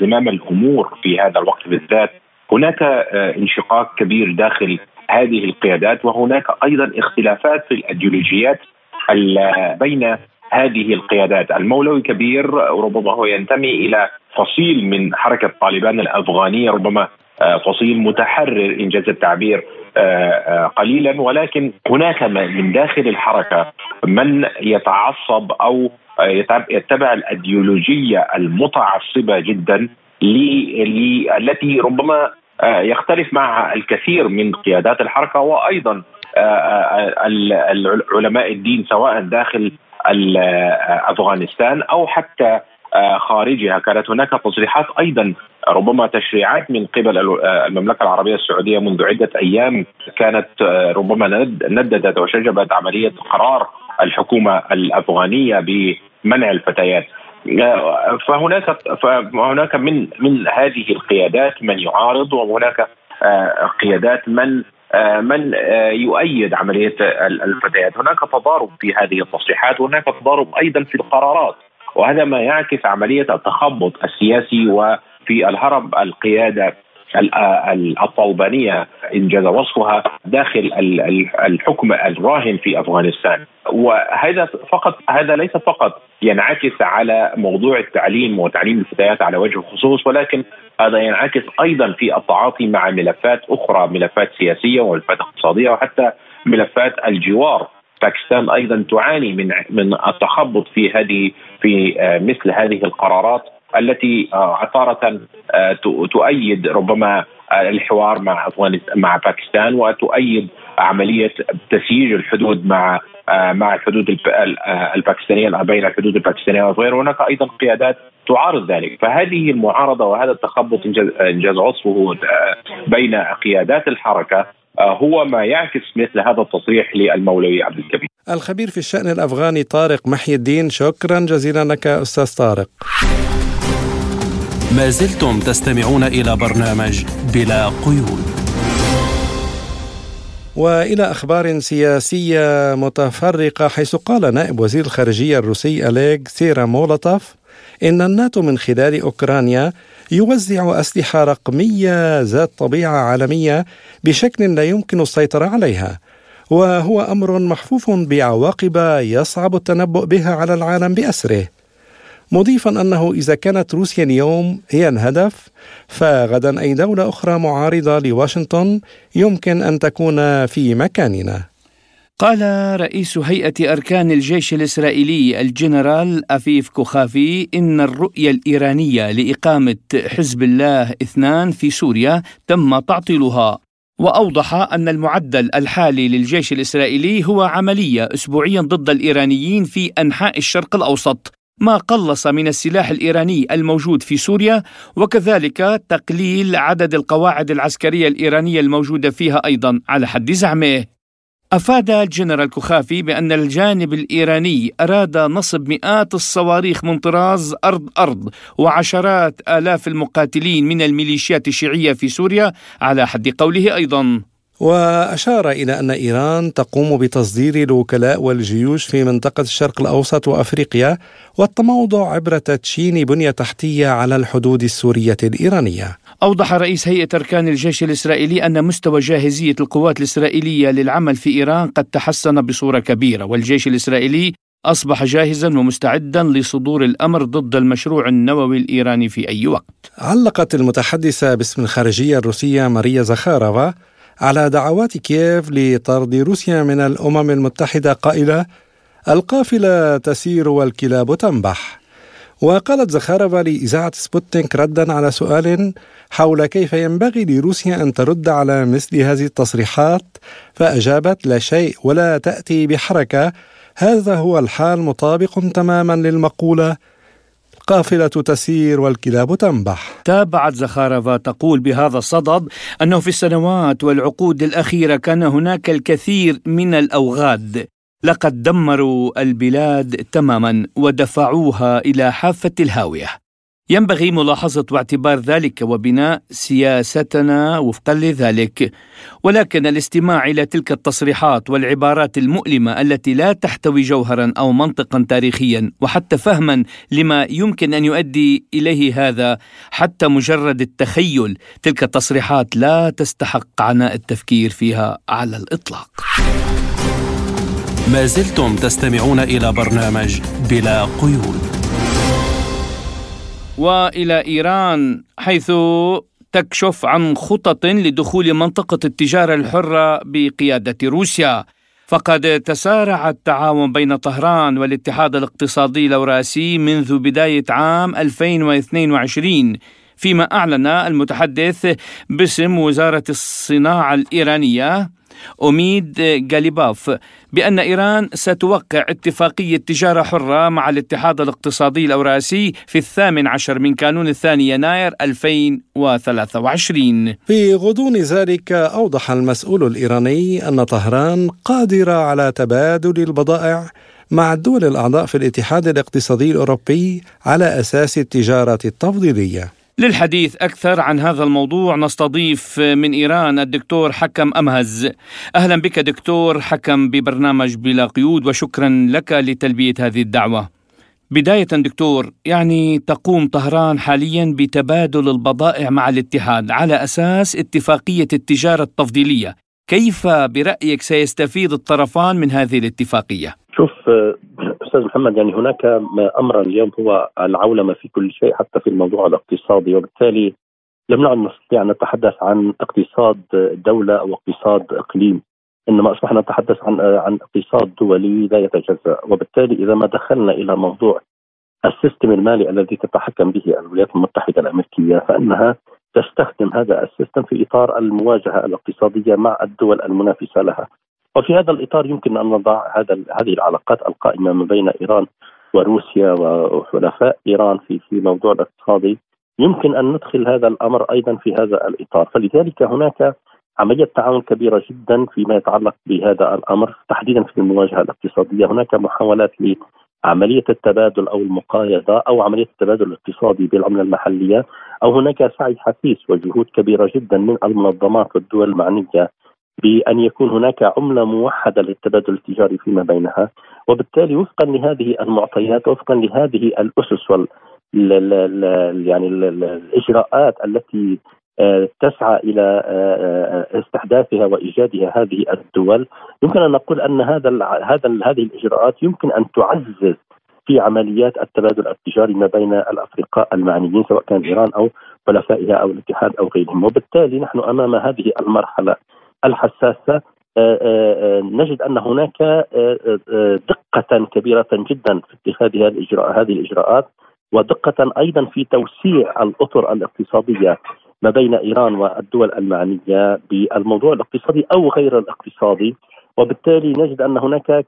زمام الأمور في هذا الوقت بالذات هناك آه، انشقاق كبير داخل هذه القيادات وهناك أيضا اختلافات في الأيديولوجيات بين هذه القيادات. المولوي كبير ربما هو ينتمي إلى فصيل من حركة طالبان الأفغانية ربما آه، فصيل متحرر انجاز التعبير آه، قليلا. ولكن هناك من داخل الحركة من يتعصب أو يتبع الأيديولوجية المتعصبة جدا التي ربما يختلف مع الكثير من قيادات الحركة وأيضا آه، آه، علماء الدين سواء داخل أفغانستان أو حتى خارجها. كانت هناك تصريحات أيضا ربما تشريعات من قبل المملكة العربية السعودية منذ عدة أيام كانت ربما نددت وشجبت عملية قرار الحكومة الأفغانية بمنع الفتيات. فهناك فهناك من من هذه القيادات من يعارض وهناك آه، قيادات من آه، من آه، يؤيد عملية الفتيات، هناك تضارب في هذه التصريحات وهناك تضارب أيضا في القرارات. وهذا ما يعكس عملية التخبط السياسي وفي الهرب القيادة الطالبانيه إنجاز وصفها داخل الحكم الراهن في أفغانستان. وهذا فقط هذا ليس فقط ينعكس على موضوع التعليم وتعليم الفتيات على وجه الخصوص ولكن هذا ينعكس أيضا في التعاطي مع ملفات أخرى ملفات سياسية وملفات اقتصادية وحتى ملفات الجوار. باكستان أيضا تعاني من من التخبط في هذه في آه، مثل هذه القرارات. التي آه، تارة آه، تؤيد ربما الحوار مع مع باكستان وتؤيد عملية تسييج الحدود مع آه، مع الحدود الباكستانية بين الحدود الباكستانية وغيره هناك أيضا قيادات تعارض ذلك. فهذه المعارضة وهذا التخبط انجاز وصفه بين قيادات الحركة هو ما يعكس مثل هذا التصريح للمولوي عبد الكبير. الخبير في الشأن الأفغاني طارق محي الدين شكرا جزيلا لك أستاذ طارق. ما زلتم تستمعون إلى برنامج بلا قيود. وإلى أخبار سياسية متفرقة حيث قال نائب وزير الخارجية الروسي أليغ سيرا مولوتوف إن الناتو من خلال أوكرانيا يوزع أسلحة رقمية ذات طبيعة عالمية بشكل لا يمكن السيطرة عليها وهو أمر محفوف بعواقب يصعب التنبؤ بها على العالم بأسره. مضيفا أنه إذا كانت روسيا اليوم هي الهدف فغدا أي دولة أخرى معارضة لواشنطن يمكن أن تكون في مكاننا. قال رئيس هيئة أركان الجيش الإسرائيلي الجنرال أفيف كوخافي إن الرؤية الإيرانية لإقامة حزب الله اثنان في سوريا تم تعطيلها وأوضح أن المعدل الحالي للجيش الإسرائيلي هو عملية أسبوعيا ضد الإيرانيين في أنحاء الشرق الأوسط ما قلص من السلاح الإيراني الموجود في سوريا وكذلك تقليل عدد القواعد العسكرية الإيرانية الموجودة فيها أيضا على حد زعمه. أفاد الجنرال كوخافي بأن الجانب الإيراني أراد نصب مئات الصواريخ من طراز أرض أرض وعشرات آلاف المقاتلين من الميليشيات الشيعية في سوريا على حد قوله أيضا. وأشار إلى أن إيران تقوم بتصدير الوكلاء والجيوش في منطقة الشرق الأوسط وأفريقيا والتموضع عبر تدشين بنية تحتية على الحدود السورية الإيرانية أوضح رئيس هيئة أركان الجيش الإسرائيلي أن مستوى جاهزية القوات الإسرائيلية للعمل في إيران قد تحسن بصورة كبيرة والجيش الإسرائيلي أصبح جاهزا ومستعدا لصدور الأمر ضد المشروع النووي الإيراني في أي وقت. علقت المتحدثة باسم الخارجية الروسية ماريا زخارova على دعوات كييف لطرد روسيا من الأمم المتحدة قائلة القافلة تسير والكلاب تنبح. وقالت زخارفا لإذاعة سبوتنيك ردا على سؤال حول كيف ينبغي لروسيا أن ترد على مثل هذه التصريحات فأجابت لا شيء ولا تأتي بحركة. هذا هو الحال مطابق تماما للمقولة. القافلة تسير والكلاب تنبح. تابعت زخارفا تقول بهذا الصدد أنه في السنوات والعقود الأخيرة كان هناك الكثير من الأوغاد لقد دمروا البلاد تماما ودفعوها إلى حافة الهاوية. ينبغي ملاحظة واعتبار ذلك وبناء سياستنا وفقا لذلك. ولكن الاستماع إلى تلك التصريحات والعبارات المؤلمة التي لا تحتوي جوهرا أو منطقا تاريخيا وحتى فهما لما يمكن أن يؤدي إليه هذا حتى مجرد التخيل تلك التصريحات لا تستحق عناء التفكير فيها على الإطلاق. ما زلتم تستمعون إلى برنامج بلا قيود. وإلى إيران حيث تكشف عن خطط لدخول منطقة التجارة الحرة بقيادة روسيا. فقد تسارع التعاون بين طهران والاتحاد الاقتصادي الاوراسي منذ بداية عام 2022 فيما أعلن المتحدث باسم وزارة الصناعة الإيرانية أميد جاليباف بأن إيران ستوقع اتفاقية تجارة حرة مع الاتحاد الاقتصادي الأوراسي في الثامن عشر من كانون الثاني يناير 2023 في غضون ذلك أوضح المسؤول الإيراني أن طهران قادرة على تبادل البضائع مع الدول الأعضاء في الاتحاد الاقتصادي الأوروبي على أساس التجارة التفضيلية. للحديث أكثر عن هذا الموضوع نستضيف من إيران الدكتور حكم أمهز. أهلا بك دكتور حكم ببرنامج بلا قيود وشكرا لك لتلبية هذه الدعوة. بداية دكتور يعني تقوم طهران حاليا بتبادل البضائع مع الاتحاد على أساس اتفاقية التجارة التفضيلية. كيف برأيك سيستفيد الطرفان من هذه الاتفاقية؟ شوف أستاذ محمد يعني هناك امرا اليوم هو العولمة في كل شيء حتى في الموضوع الاقتصادي. وبالتالي لم نعد نستطيع أن نتحدث عن اقتصاد دولة أو اقتصاد إقليم. إنما أصبحنا نتحدث عن عن اقتصاد دولي لا يتجزأ. وبالتالي إذا ما دخلنا إلى موضوع السيستم المالي الذي تتحكم به الولايات المتحدة الأمريكية فإنها تستخدم هذا السيستم في إطار المواجهة الاقتصادية مع الدول المنافسة لها. وفي هذا الإطار يمكن أن نضع هذا هذه العلاقات القائمة ما بين إيران وروسيا وحلفاء إيران في في موضوع الاقتصادي يمكن أن ندخل هذا الأمر أيضا في هذا الإطار. فلذلك هناك عمليه تعاون كبيرة جدا فيما يتعلق بهذا الأمر تحديدا في المواجهة الاقتصادية. هناك محاولات لعملية التبادل أو المقايضة أو عملية التبادل الاقتصادي بالعملة المحلية أو هناك سعي حثيث وجهود كبيرة جدا من المنظمات والدول المعنية بأن يكون هناك عملة موحدة للتبادل التجاري فيما بينها وبالتالي وفقا لهذه المعطيات وفقا لهذه الأسس وال يعني الإجراءات التي آه، تسعى إلى آه، آه، استحداثها وإيجادها هذه الدول يمكن أن نقول أن هذا هذا هذه الإجراءات يمكن أن تعزز في عمليات التبادل التجاري ما بين الأفرقاء المعنيين سواء كان إيران أو حلفائها أو الاتحاد أو غيرهم. وبالتالي نحن أمام هذه المرحلة الحساسة آه، آه، آه، نجد أن هناك دقة كبيرة جدا في اتخاذ هذه الاجراءات هذه الإجراءات ودقة أيضا في توسيع الأطر الاقتصادية ما بين إيران والدول المعنية بالموضوع الاقتصادي أو غير الاقتصادي. وبالتالي نجد أن هناك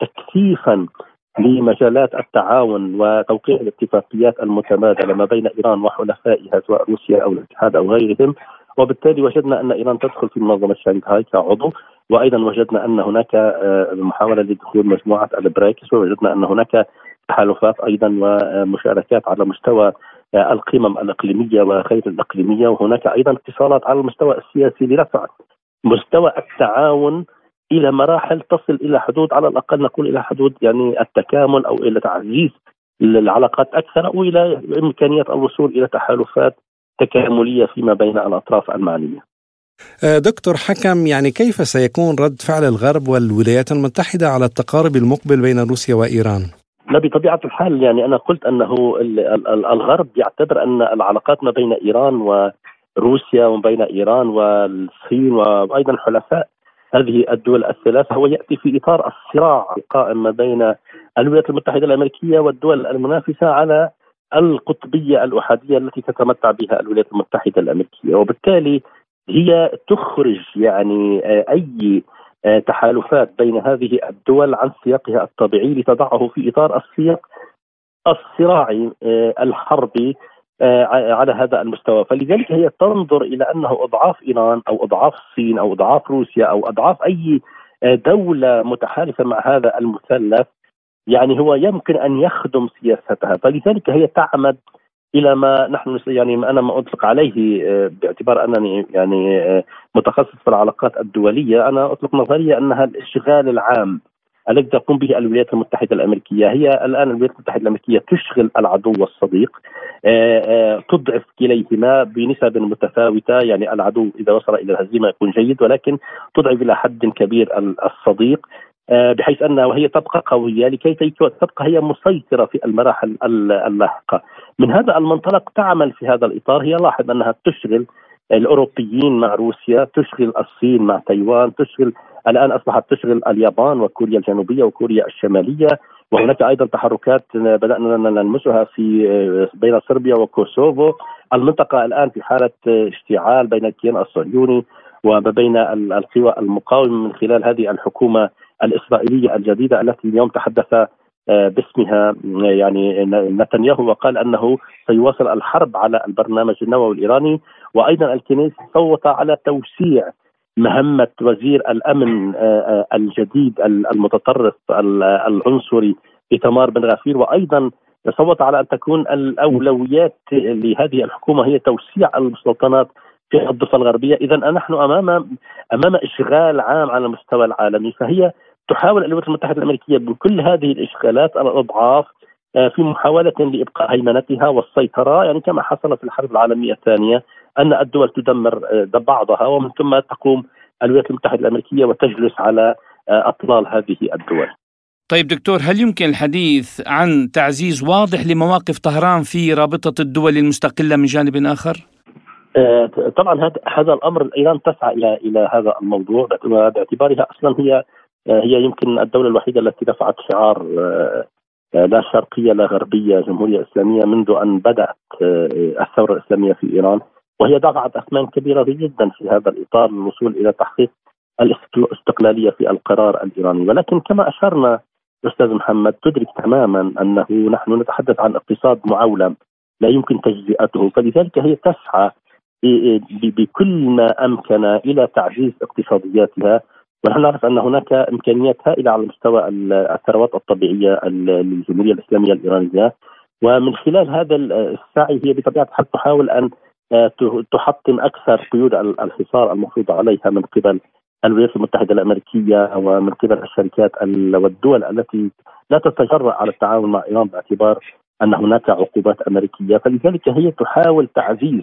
تكثيفا لمجالات التعاون وتوقيع الاتفاقيات المتبادلة ما بين إيران وحلفائها سواء روسيا أو الاتحاد أو غيرهم. وبالتالي وجدنا أن إيران تدخل في منظمة شانغهاي كعضو وأيضا وجدنا أن هناك آه، محاولة لدخول مجموعة البريكس ووجدنا أن هناك تحالفات أيضا ومشاركات على مستوى آه، القمم الإقليمية وغير الإقليمية وهناك أيضا اتصالات على المستوى السياسي لرفع مستوى التعاون إلى مراحل تصل إلى حدود على الأقل نقول إلى حدود يعني التكامل أو إلى تعزيز العلاقات أكثر أو إلى إمكانية الوصول إلى تحالفات تكاملية فيما بين الأطراف المعنيه. آه، دكتور حكم يعني كيف سيكون رد فعل الغرب والولايات المتحدة على التقارب المقبل بين روسيا وإيران؟ لا بطبيعة الحال يعني أنا قلت أنه الغرب يعتبر أن العلاقات ما بين إيران و روسيا وما بين إيران والصين وأيضا حلفاء هذه الدول الثلاث هو يأتي في إطار الصراع القائم ما بين الولايات المتحدة الأمريكية والدول المنافسة على القطبية الأحادية التي تتمتع بها الولايات المتحدة الأمريكية. وبالتالي هي تخرج يعني آه، أي آه، تحالفات بين هذه الدول عن سياقها الطبيعي لتضعه في إطار السياق الصراعي آه، الحربي على هذا المستوى. فلذلك هي تنظر إلى أنه أضعاف إيران أو أضعاف الصين أو أضعاف روسيا أو أضعاف أي دولة متحالفة مع هذا المثلث يعني هو يمكن أن يخدم سياستها. فلذلك هي تعمد إلى ما نحن يعني أنا ما أطلق عليه آه، باعتبار أنني يعني آه، متخصص في العلاقات الدولية. أنا أطلق نظرية أنها الاشغال العام الذي تقوم به الولايات المتحدة الأمريكية. هي الآن الولايات المتحدة الأمريكية تشغل العدو والصديق آه، تضعف كليهما بنسب متفاوتة. يعني العدو إذا وصل إلى الهزيمة يكون جيد ولكن تضعف إلى حد كبير الصديق. بحيث أنها وهي تبقى قوية لكي تبقى هي مسيطرة في المراحل اللاحقة. من هذا المنطلق تعمل في هذا الإطار. هي لاحظ أنها تشغل الأوروبيين مع روسيا، تشغل الصين مع تايوان، تشغل الآن أصبحت تشغل اليابان وكوريا الجنوبية وكوريا الشمالية. وهناك أيضا تحركات بدأنا نلمسها في آه، بين صربيا وكوسوفو، المنطقة الآن في حالة اشتعال بين الكيان الصهيوني وما بين القوى المقاومة من خلال هذه الحكومة الإسرائيلية الجديدة التي اليوم تحدث آه، باسمها يعني نتنياهو وقال أنه سيواصل الحرب على البرنامج النووي الإيراني. وأيضا الكنيس صوت على توسيع مهمة وزير الأمن آه، آه، الجديد المتطرف العنصري إيتمار بن غفير. وأيضا صوت على أن تكون الأولويات لهذه الحكومة هي توسيع المستوطنات في الضفة الغربية، اذا نحن أمام أمام إشغال عام على المستوى العالمي فهي تحاول الولايات المتحدة الأمريكية بكل هذه الإشكالات الاضعاف آه، في محاولة لإبقاء هيمنتها والسيطرة يعني كما حصل في الحرب العالمية الثانية أن الدول تدمر آه، بعضها ومن ثم تقوم الولايات المتحدة الأمريكية وتجلس على آه، أطلال هذه الدول. طيب دكتور هل يمكن الحديث عن تعزيز واضح لمواقف طهران في رابطة الدول المستقلة من جانب آخر؟ طبعا هذا الأمر ايران تسعى إلى إلى هذا الموضوع باعتبارها أصلا هي هي يمكن الدولة الوحيدة التي دفعت شعار آه، آه، لا شرقية لا غربية جمهورية إسلامية منذ أن بدأت الثورة الإسلامية في إيران. وهي دفعت أثمان كبيرة جدا في هذا الإطار للوصول إلى تحقيق الاستقلالية في القرار الإيراني. ولكن كما أشرنا أستاذ محمد تدرك تماما أنه نحن نتحدث عن اقتصاد معولم لا يمكن تجزئته. فلذلك هي تسعى بكل ما أمكن إلى تعزيز اقتصادياتها. ونحن نعرف أن هناك إمكانيات هائلة على مستوى الثروات الطبيعية للجمهورية الإسلامية الإيرانية. ومن خلال هذا السعي هي بطبيعة الحال تحاول أن آه، تحطم أكثر قيود الحصار المفروض عليها من قبل الولايات المتحدة الأمريكية ومن قبل الشركات والدول التي لا تتجرأ على التعامل مع إيران باعتبار أن هناك عقوبات أمريكية. فلذلك هي تحاول تعزيز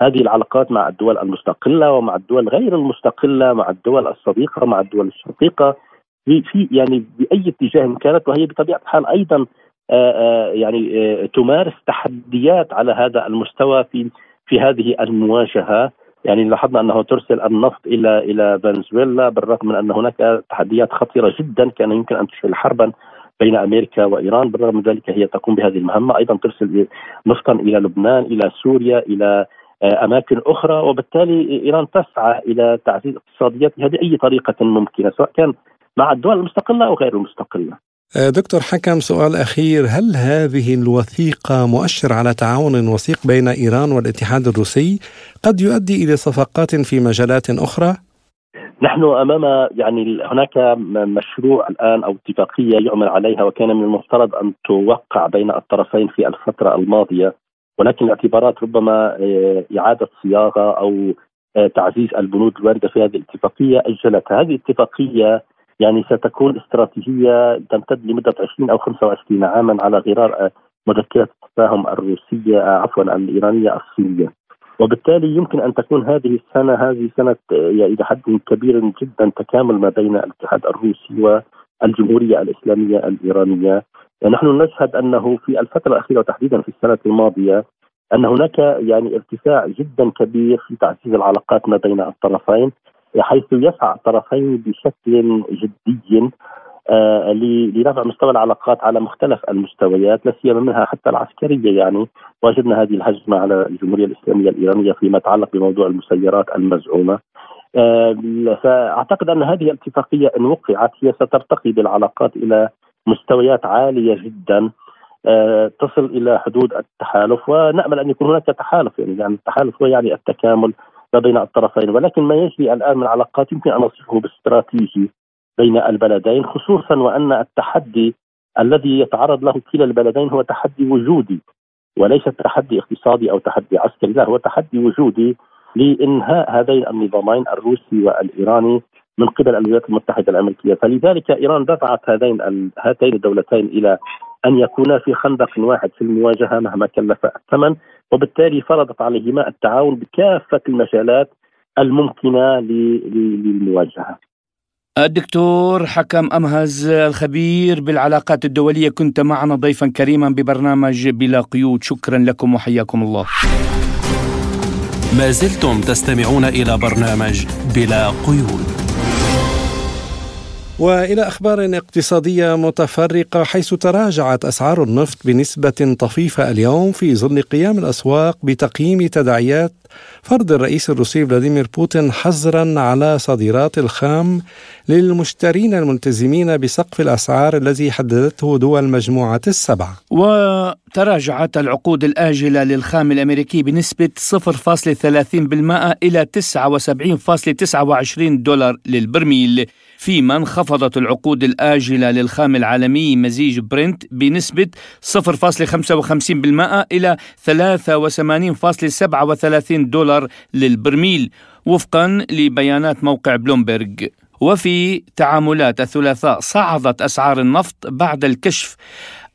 هذه العلاقات مع الدول المستقلة ومع الدول غير المستقلة مع الدول الصديقة مع الدول الشقيقة. في يعني بأي اتجاه كانت وهي بطبيعة الحال أيضا آه، آه، يعني آه، تمارس تحديات على هذا المستوى في في هذه المواجهة. يعني لاحظنا أنه ترسل النفط إلى إلى فنزويلا بالرغم من أن هناك تحديات خطيرة جدا كان يمكن أن تشعل حربا بين أمريكا وإيران. بالرغم من ذلك هي تقوم بهذه المهمة. أيضا ترسل نفطا إلى لبنان إلى سوريا إلى أماكن أخرى وبالتالي إيران تسعى إلى تعزيز اقتصادياتها بأي طريقة ممكنة سواء كان مع الدول المستقلة أو غير المستقلة. آه، دكتور حكم سؤال أخير هل هذه الوثيقة مؤشر على تعاون وثيق بين إيران والاتحاد الروسي قد يؤدي إلى صفقات في مجالات أخرى؟ نحن أمام يعني هناك مشروع الآن أو اتفاقية يعمل عليها وكان من المفترض أن توقع بين الطرفين في الفترة الماضية ولكن الاعتبارات ربما آه، إعادة صياغة أو آه، تعزيز البنود الواردة في هذه الاتفاقية اجلتها، هذه الاتفاقية يعني ستكون استراتيجية تمتد لمدة 20 أو 25 عاما على غرار آه، مذكره التفاهم الروسية عفوا الإيرانية الصينية. وبالتالي يمكن أن تكون هذه السنة هذه سنة إلى حد كبير جدا تكامل ما بين الاتحاد الروسي والجمهوريه الإسلامية الإيرانية. نحن نشهد أنه في الفترة الأخيرة وتحديدا في السنة الماضية أن هناك يعني ارتفاع جدا كبير في تعزيز العلاقات ما بين الطرفين حيث يسعى الطرفين بشكل جدي آه لرفع مستوى العلاقات على مختلف المستويات لا سيما منها حتى العسكرية يعني. وجدنا هذه الهجمه على الجمهورية الإسلامية الإيرانية فيما يتعلق بموضوع المسيرات المزعومة. فأعتقد أن هذه الاتفاقية إن وقعت هي سترتقي بالعلاقات إلى مستويات عالية جدا آه تصل إلى حدود التحالف ونأمل أن يكون هناك تحالف يعني, يعني التحالف هو يعني التكامل بين الطرفين ولكن ما يجري الآن من علاقات يمكن أن نصفه باستراتيجي بين البلدين خصوصا وأن التحدي الذي يتعرض له كلا البلدين هو تحدي وجودي وليس تحدي اقتصادي أو تحدي عسكري لا هو تحدي وجودي لإنهاء هذين النظامين الروسي والإيراني من قبل الولايات المتحدة الأمريكية، فلذلك إيران دفعت هذين هاتين الدولتين إلى أن يكونا في خندق واحد في المواجهة مهما كلف الثمن، وبالتالي فرضت عليهما التعاون بكافة المجالات الممكنة للمواجهة. الدكتور حكم أمهز الخبير بالعلاقات الدولية. كنت معنا ضيفا كريما ببرنامج بلا قيود. شكرا لكم وحياكم الله. ما زلتم تستمعون إلى برنامج بلا قيود. وإلى أخبار اقتصادية متفرقة حيث تراجعت أسعار النفط بنسبة طفيفة اليوم في ظل قيام الأسواق بتقييم تداعيات فرض الرئيس الروسي فلاديمير بوتين حظرا على صادرات الخام للمشترين الملتزمين بسقف الأسعار الذي حددته دول مجموعه السبع. وتراجعت العقود الآجلة للخام الأمريكي بنسبة 0.30% إلى 79.29 دولار للبرميل. فيما انخفضت العقود الآجلة للخام العالمي مزيج برنت بنسبة 0.55% إلى 83.37 دولار للبرميل وفقا لبيانات موقع بلومبرغ وفي تعاملات الثلاثاء صعدت أسعار النفط بعد الكشف.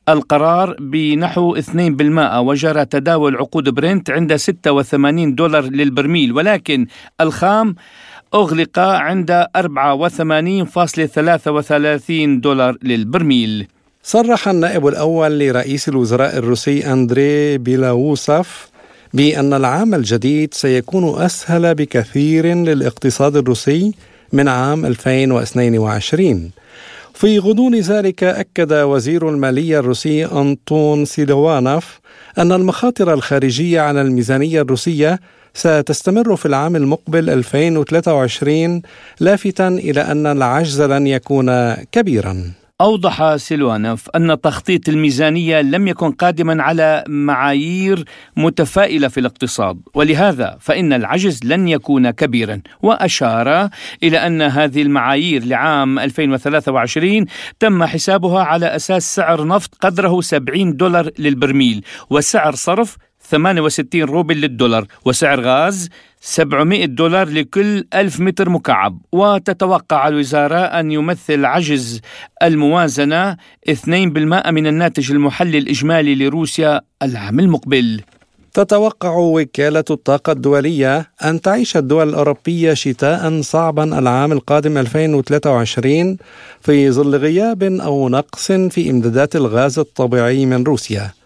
القرار بنحو 2% وجرى تداول عقود برنت عند 86 دولار للبرميل ولكن الخام أغلق عند 84.33 دولار للبرميل. صرح النائب الأول لرئيس الوزراء الروسي أندري بيلاوسف بأن العام الجديد سيكون أسهل بكثير للاقتصاد الروسي من عام 2022 في غضون ذلك أكد وزير المالية الروسي أنطون سيلوانوف أن المخاطر الخارجية على الميزانية الروسية ستستمر في العام المقبل 2023 لافتا إلى أن العجز لن يكون كبيرا. أوضح سيلوانوف أن تخطيط الميزانية لم يكن قادما على معايير متفائلة في الاقتصاد ولهذا فإن العجز لن يكون كبيرا. وأشار إلى أن هذه المعايير لعام 2023 تم حسابها على أساس سعر نفط قدره 70 دولار للبرميل وسعر صرف 68 روبل للدولار وسعر غاز 700 دولار لكل ألف متر مكعب. وتتوقع الوزارة أن يمثل عجز الموازنة 2% من الناتج المحلي الإجمالي لروسيا العام المقبل. تتوقع وكالة الطاقة الدولية أن تعيش الدول الأوروبية شتاء صعبا العام القادم 2023 في ظل غياب أو نقص في إمدادات الغاز الطبيعي من روسيا.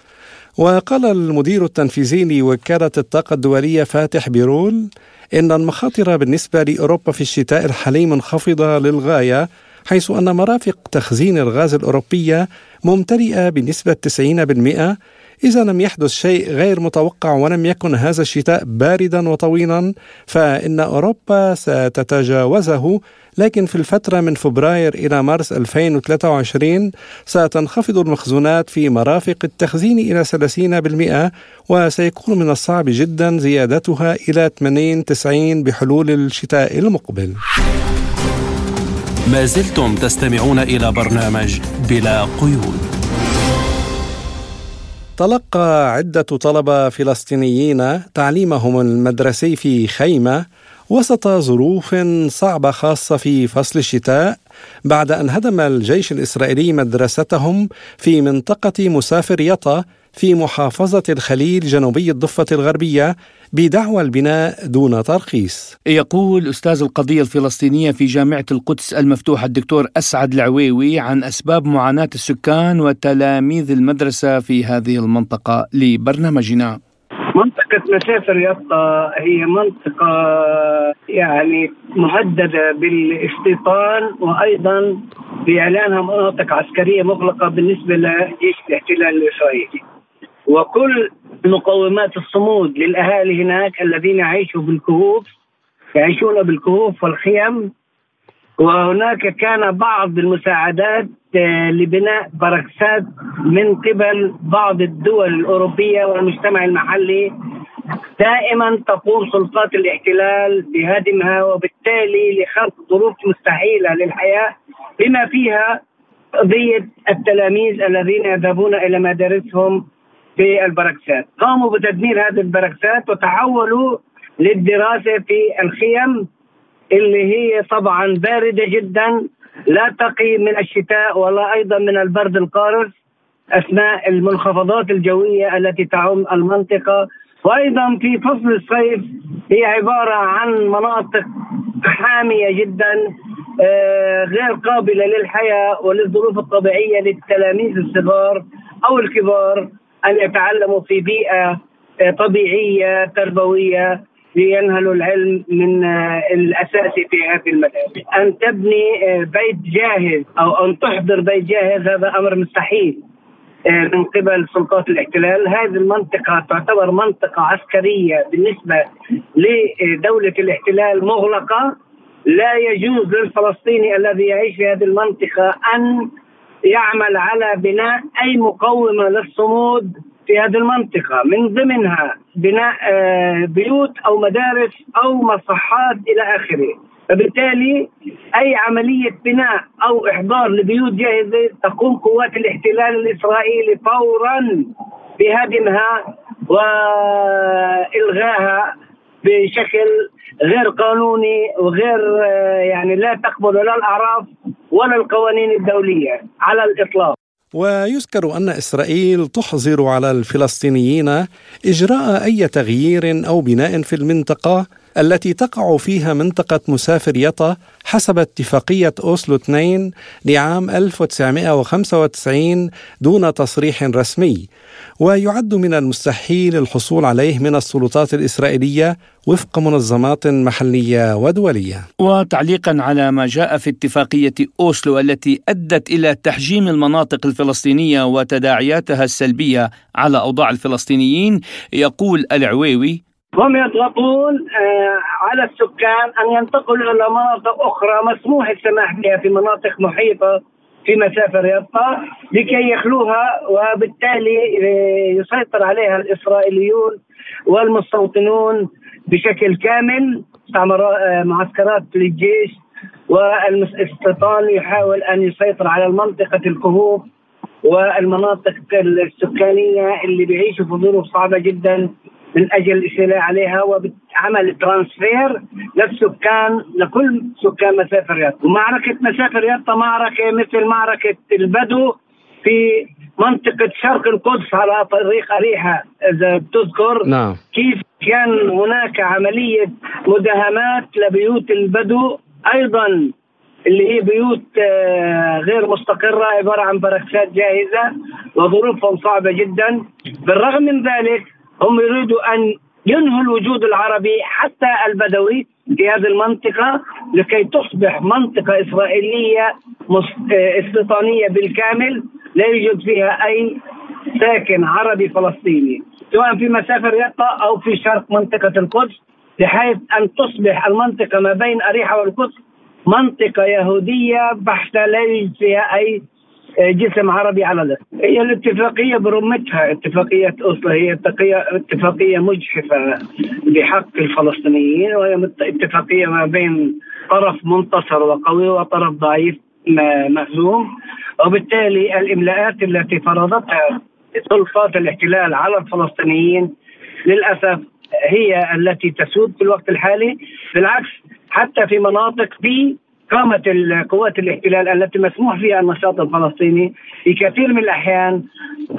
وقال المدير التنفيذي لوكالة الطاقة الدولية فاتح بيرول إن المخاطر بالنسبة لأوروبا في الشتاء الحالي منخفضة للغاية حيث أن مرافق تخزين الغاز الأوروبية ممتلئة بنسبة 90% إذا لم يحدث شيء غير متوقع ولم يكن هذا الشتاء باردا وطويلا فإن أوروبا ستتجاوزه لكن في الفترة من فبراير إلى مارس 2023 ستنخفض المخزونات في مرافق التخزين إلى 30% وسيكون من الصعب جدا زيادتها إلى 80 بحلول الشتاء المقبل. ما زلتم تستمعون إلى برنامج بلا قيود. تلقى عدة طلبة فلسطينيين تعليمهم المدرسي في خيمة وسط ظروف صعبة خاصة في فصل الشتاء بعد أن هدم الجيش الإسرائيلي مدرستهم في منطقة مسافر يطا في محافظة الخليل جنوبي الضفة الغربية بدعوى البناء دون ترخيص. يقول أستاذ القضية الفلسطينية في جامعة القدس المفتوحة الدكتور أسعد العويوي عن أسباب معاناة السكان وتلاميذ المدرسة في هذه المنطقة لبرنامجنا. منطقة مسافر يطا هي منطقة يعني مهددة بالاستيطان وأيضا بإعلانها مناطق عسكرية مغلقة بالنسبة لجيش الاحتلال الإسرائيلي. وكل مقومات الصمود للأهالي هناك الذين يعيشوا بالكهوف يعيشون بالكهوف والخيم. وهناك كان بعض المساعدات لبناء بركسات من قبل بعض الدول الأوروبية والمجتمع المحلي. دائما تقوم سلطات الاحتلال بهدمها وبالتالي لخلق ظروف مستحيلة للحياة بما فيها قضية التلاميذ الذين يذهبون إلى مدارسهم في البركسات قاموا بتدمير هذه البركسات وتحولوا للدراسة في الخيم اللي هي طبعا باردة جدا. لا تقي من الشتاء ولا أيضا من البرد القارس أثناء المنخفضات الجوية التي تعم المنطقة. وأيضا في فصل الصيف هي عبارة عن مناطق حامية جدا آه، غير قابلة للحياة وللظروف الطبيعية للتلاميذ الصغار أو الكبار أن يتعلموا في بيئة آه، طبيعية تربوية. لينهلوا العلم من آه، الاساسي في هذه المدارس. أن تبني آه، بيت جاهز أو أن تحضر بيت جاهز هذا أمر مستحيل آه، من قبل سلطات الاحتلال. هذه المنطقة تعتبر منطقة عسكرية بالنسبة لدولة الاحتلال مغلقة. لا يجوز للفلسطيني الذي يعيش في هذه المنطقة أن يعمل على بناء أي مقومة للصمود في هذه المنطقة من ضمنها بناء آه، بيوت أو مدارس أو مصحات إلى آخره. فبالتالي أي عملية بناء أو إحضار لبيوت جاهزة تقوم قوات الاحتلال الإسرائيلي فورا بهدمها وإلغاها بشكل غير قانوني وغير آه، يعني لا تقبل لا الأعراف ولا القوانين الدولية على الإطلاق. ويذكر أن إسرائيل تحظر على الفلسطينيين إجراء أي تغيير أو بناء في المنطقة التي تقع فيها منطقة مسافر يطا حسب اتفاقية أوسلو 2 لعام 1995 دون تصريح رسمي ويعد من المستحيل الحصول عليه من السلطات الإسرائيلية وفق منظمات محلية ودولية. وتعليقا على ما جاء في اتفاقية أوسلو التي أدت إلى تحجيم المناطق الفلسطينية وتداعياتها السلبية على أوضاع الفلسطينيين يقول العويوي هم يضغطون آه، على السكان أن ينتقلوا إلى مناطق أخرى مسموح السماح بها في مناطق محيطة في مسافة يبقى لكي يخلوها وبالتالي آه، يسيطر عليها الإسرائيليون والمستوطنون بشكل كامل آه، معسكرات للجيش والاستيطان يحاول أن يسيطر على منطقه الكهوف والمناطق السكانية اللي بيعيشوا في ظروف صعبة جدا من أجل الاستيلاء عليها وعمل ترانسفير للسكان لكل سكان مسافر يطا ومعركة مسافر يطا معركه مثل معركة البدو في منطقة شرق القدس على طريق أريحة إذا تذكر نعم. كيف كان هناك عملية مداهمات لبيوت البدو أيضا اللي هي بيوت آه، غير مستقرة عبارة عن بركسات جاهزة وظروفهم صعبة جدا. بالرغم من ذلك هم يريدوا أن ينهوا الوجود العربي حتى البدوي في هذه المنطقة لكي تصبح منطقة إسرائيلية استيطانية بالكامل لا يوجد فيها أي ساكن عربي فلسطيني سواء في مسافة رياضة أو في شرق منطقة القدس بحيث أن تصبح المنطقة ما بين أريحة والقدس منطقة يهودية بحتة لا يوجد فيها أي جسم عربي على الأرض هي الاتفاقية برمتها اتفاقية اوسلو هي اتفاقيه مجحفة بحق الفلسطينيين وهي اتفاقية ما بين طرف منتصر وقوي وطرف ضعيف مهزوم. وبالتالي الإملاءات التي فرضتها سلطات الاحتلال على الفلسطينيين للأسف هي التي تسود في الوقت الحالي. بالعكس حتى في مناطق في قامت قوات الاحتلال التي مسموح فيها النشاط الفلسطيني في كثير من الأحيان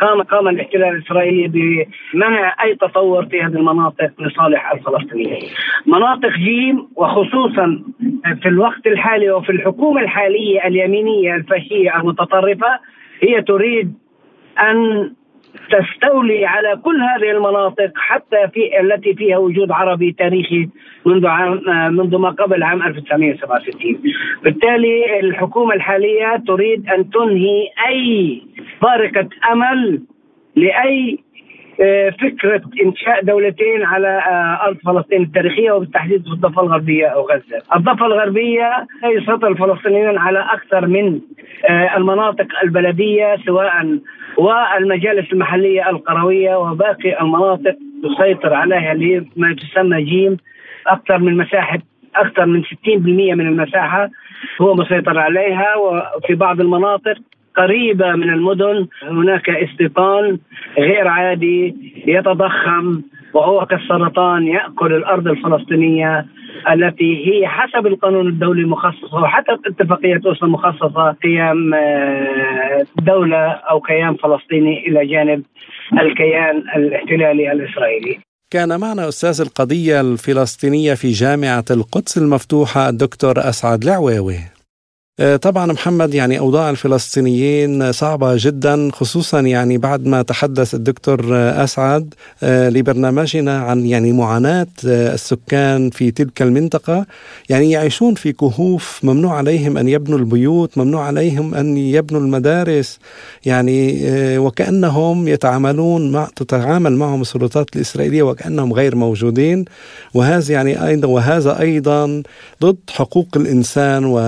قام قام الاحتلال الإسرائيلي بمنع أي تطور في هذه المناطق لصالح الفلسطينيين. مناطق جيم وخصوصا في الوقت الحالي وفي الحكومة الحالية اليمينية الفاشية المتطرفة هي تريد أن تستولي على كل هذه المناطق حتى في التي فيها وجود عربي تاريخي منذ عام منذ ما قبل عام 1967 بالتالي الحكومة الحالية تريد أن تنهي أي بارقة أمل لأي آه، فكرة إنشاء دولتين على آه، أرض فلسطين التاريخية وبالتحديد في الضفة الغربية أو غزة. الضفة الغربية يسيطر الفلسطينيون على أكثر من آه، المناطق البلدية سواء والمجالس المحلية القروية وباقي المناطق تسيطر عليها ما تسمى جيم. أكثر من مساحة أكثر من 60% من المساحة هو مسيطر عليها وفي بعض المناطق قريبة من المدن هناك استيطان غير عادي يتضخم وهو كالسرطان يأكل الأرض الفلسطينية التي هي حسب القانون الدولي المخصصة وحتى اتفاقية أوسلو المخصصة قيام آه، دولة أو كيان فلسطيني إلى جانب الكيان الاحتلالي الإسرائيلي. كان معنا أستاذ القضية الفلسطينية في جامعة القدس المفتوحة الدكتور أسعد العواوي طبعا محمد يعني أوضاع الفلسطينيين صعبة جدا خصوصا يعني بعد ما تحدث الدكتور أسعد آه، لبرنامجنا عن يعني معاناة آه، السكان في تلك المنطقة. يعني يعيشون في كهوف ممنوع عليهم أن يبنوا البيوت ممنوع عليهم أن يبنوا المدارس. يعني وكأنهم يتعاملون مع تتعامل معهم السلطات الإسرائيلية وكأنهم غير موجودين. وهذا يعني أيضا وهذا أيضا ضد حقوق الإنسان و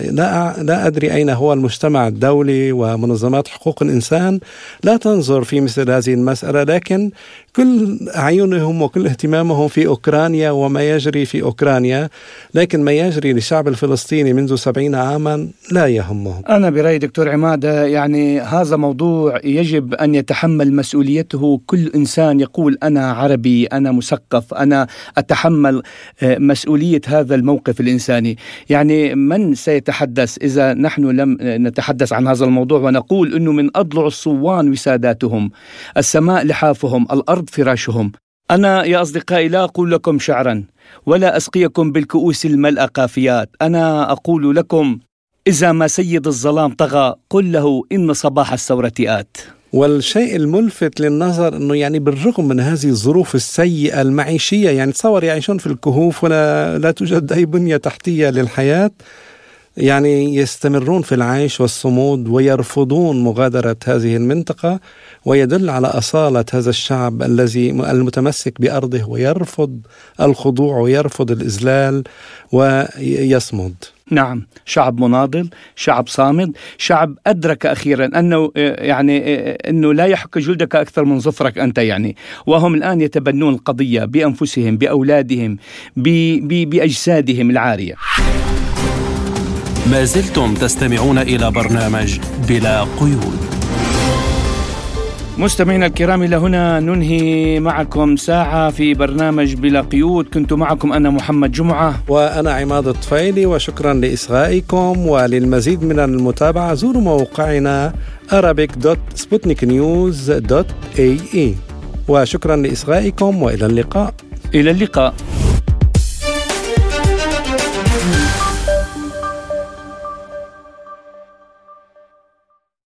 لا لا أدري أين هو المجتمع الدولي ومنظمات حقوق الإنسان. لا تنظر في مثل هذه المسألة لكن كل أعينهم وكل اهتمامهم في أوكرانيا وما يجري في أوكرانيا لكن ما يجري للشعب الفلسطيني منذ سبعين عاما لا يهمهم. أنا برأي دكتور عمادة يعني هذا موضوع يجب أن يتحمل مسؤوليته. كل إنسان يقول أنا عربي أنا مثقف أنا أتحمل آه، مسؤولية هذا الموقف الإنساني. يعني من سيتحدث إذا نحن لم نتحدث عن هذا الموضوع ونقول أنه من أضلع الصوان وساداتهم. السماء لحافهم الأرض فراشهم. أنا يا أصدقائي لا أقول لكم شعرا ولا أسقيكم بالكؤوس الملأ قافيات. أنا أقول لكم إذا ما سيد الظلام طغى قل له إن صباح الثورة آت. والشيء الملفت للنظر إنه يعني بالرغم من هذه الظروف السيئة المعيشية يعني تصور يعيشون في الكهوف ولا لا توجد أي بنية تحتية للحياة يعني يستمرون في العيش والصمود ويرفضون مغادرة هذه المنطقة ويدل على أصالة هذا الشعب الذي المتمسك بأرضه ويرفض الخضوع ويرفض الإذلال ويصمد. نعم شعب مناضل شعب صامد شعب أدرك أخيرا أنه يعني أنه لا يحك جلدك أكثر من ظفرك أنت يعني. وهم الآن يتبنون القضية بأنفسهم بأولادهم بأجسادهم العارية. ما زلتم تستمعون إلى برنامج بلا قيود. مستمعينا الكرام إلى هنا ننهي معكم ساعة في برنامج بلا قيود. كنت معكم أنا محمد جمعة. وأنا عماد الطفيلي وشكرا لإصغائكم. وللمزيد من المتابعة زوروا موقعنا arabic.sputniknews.ae وشكرا لإصغائكم وإلى اللقاء. إلى اللقاء.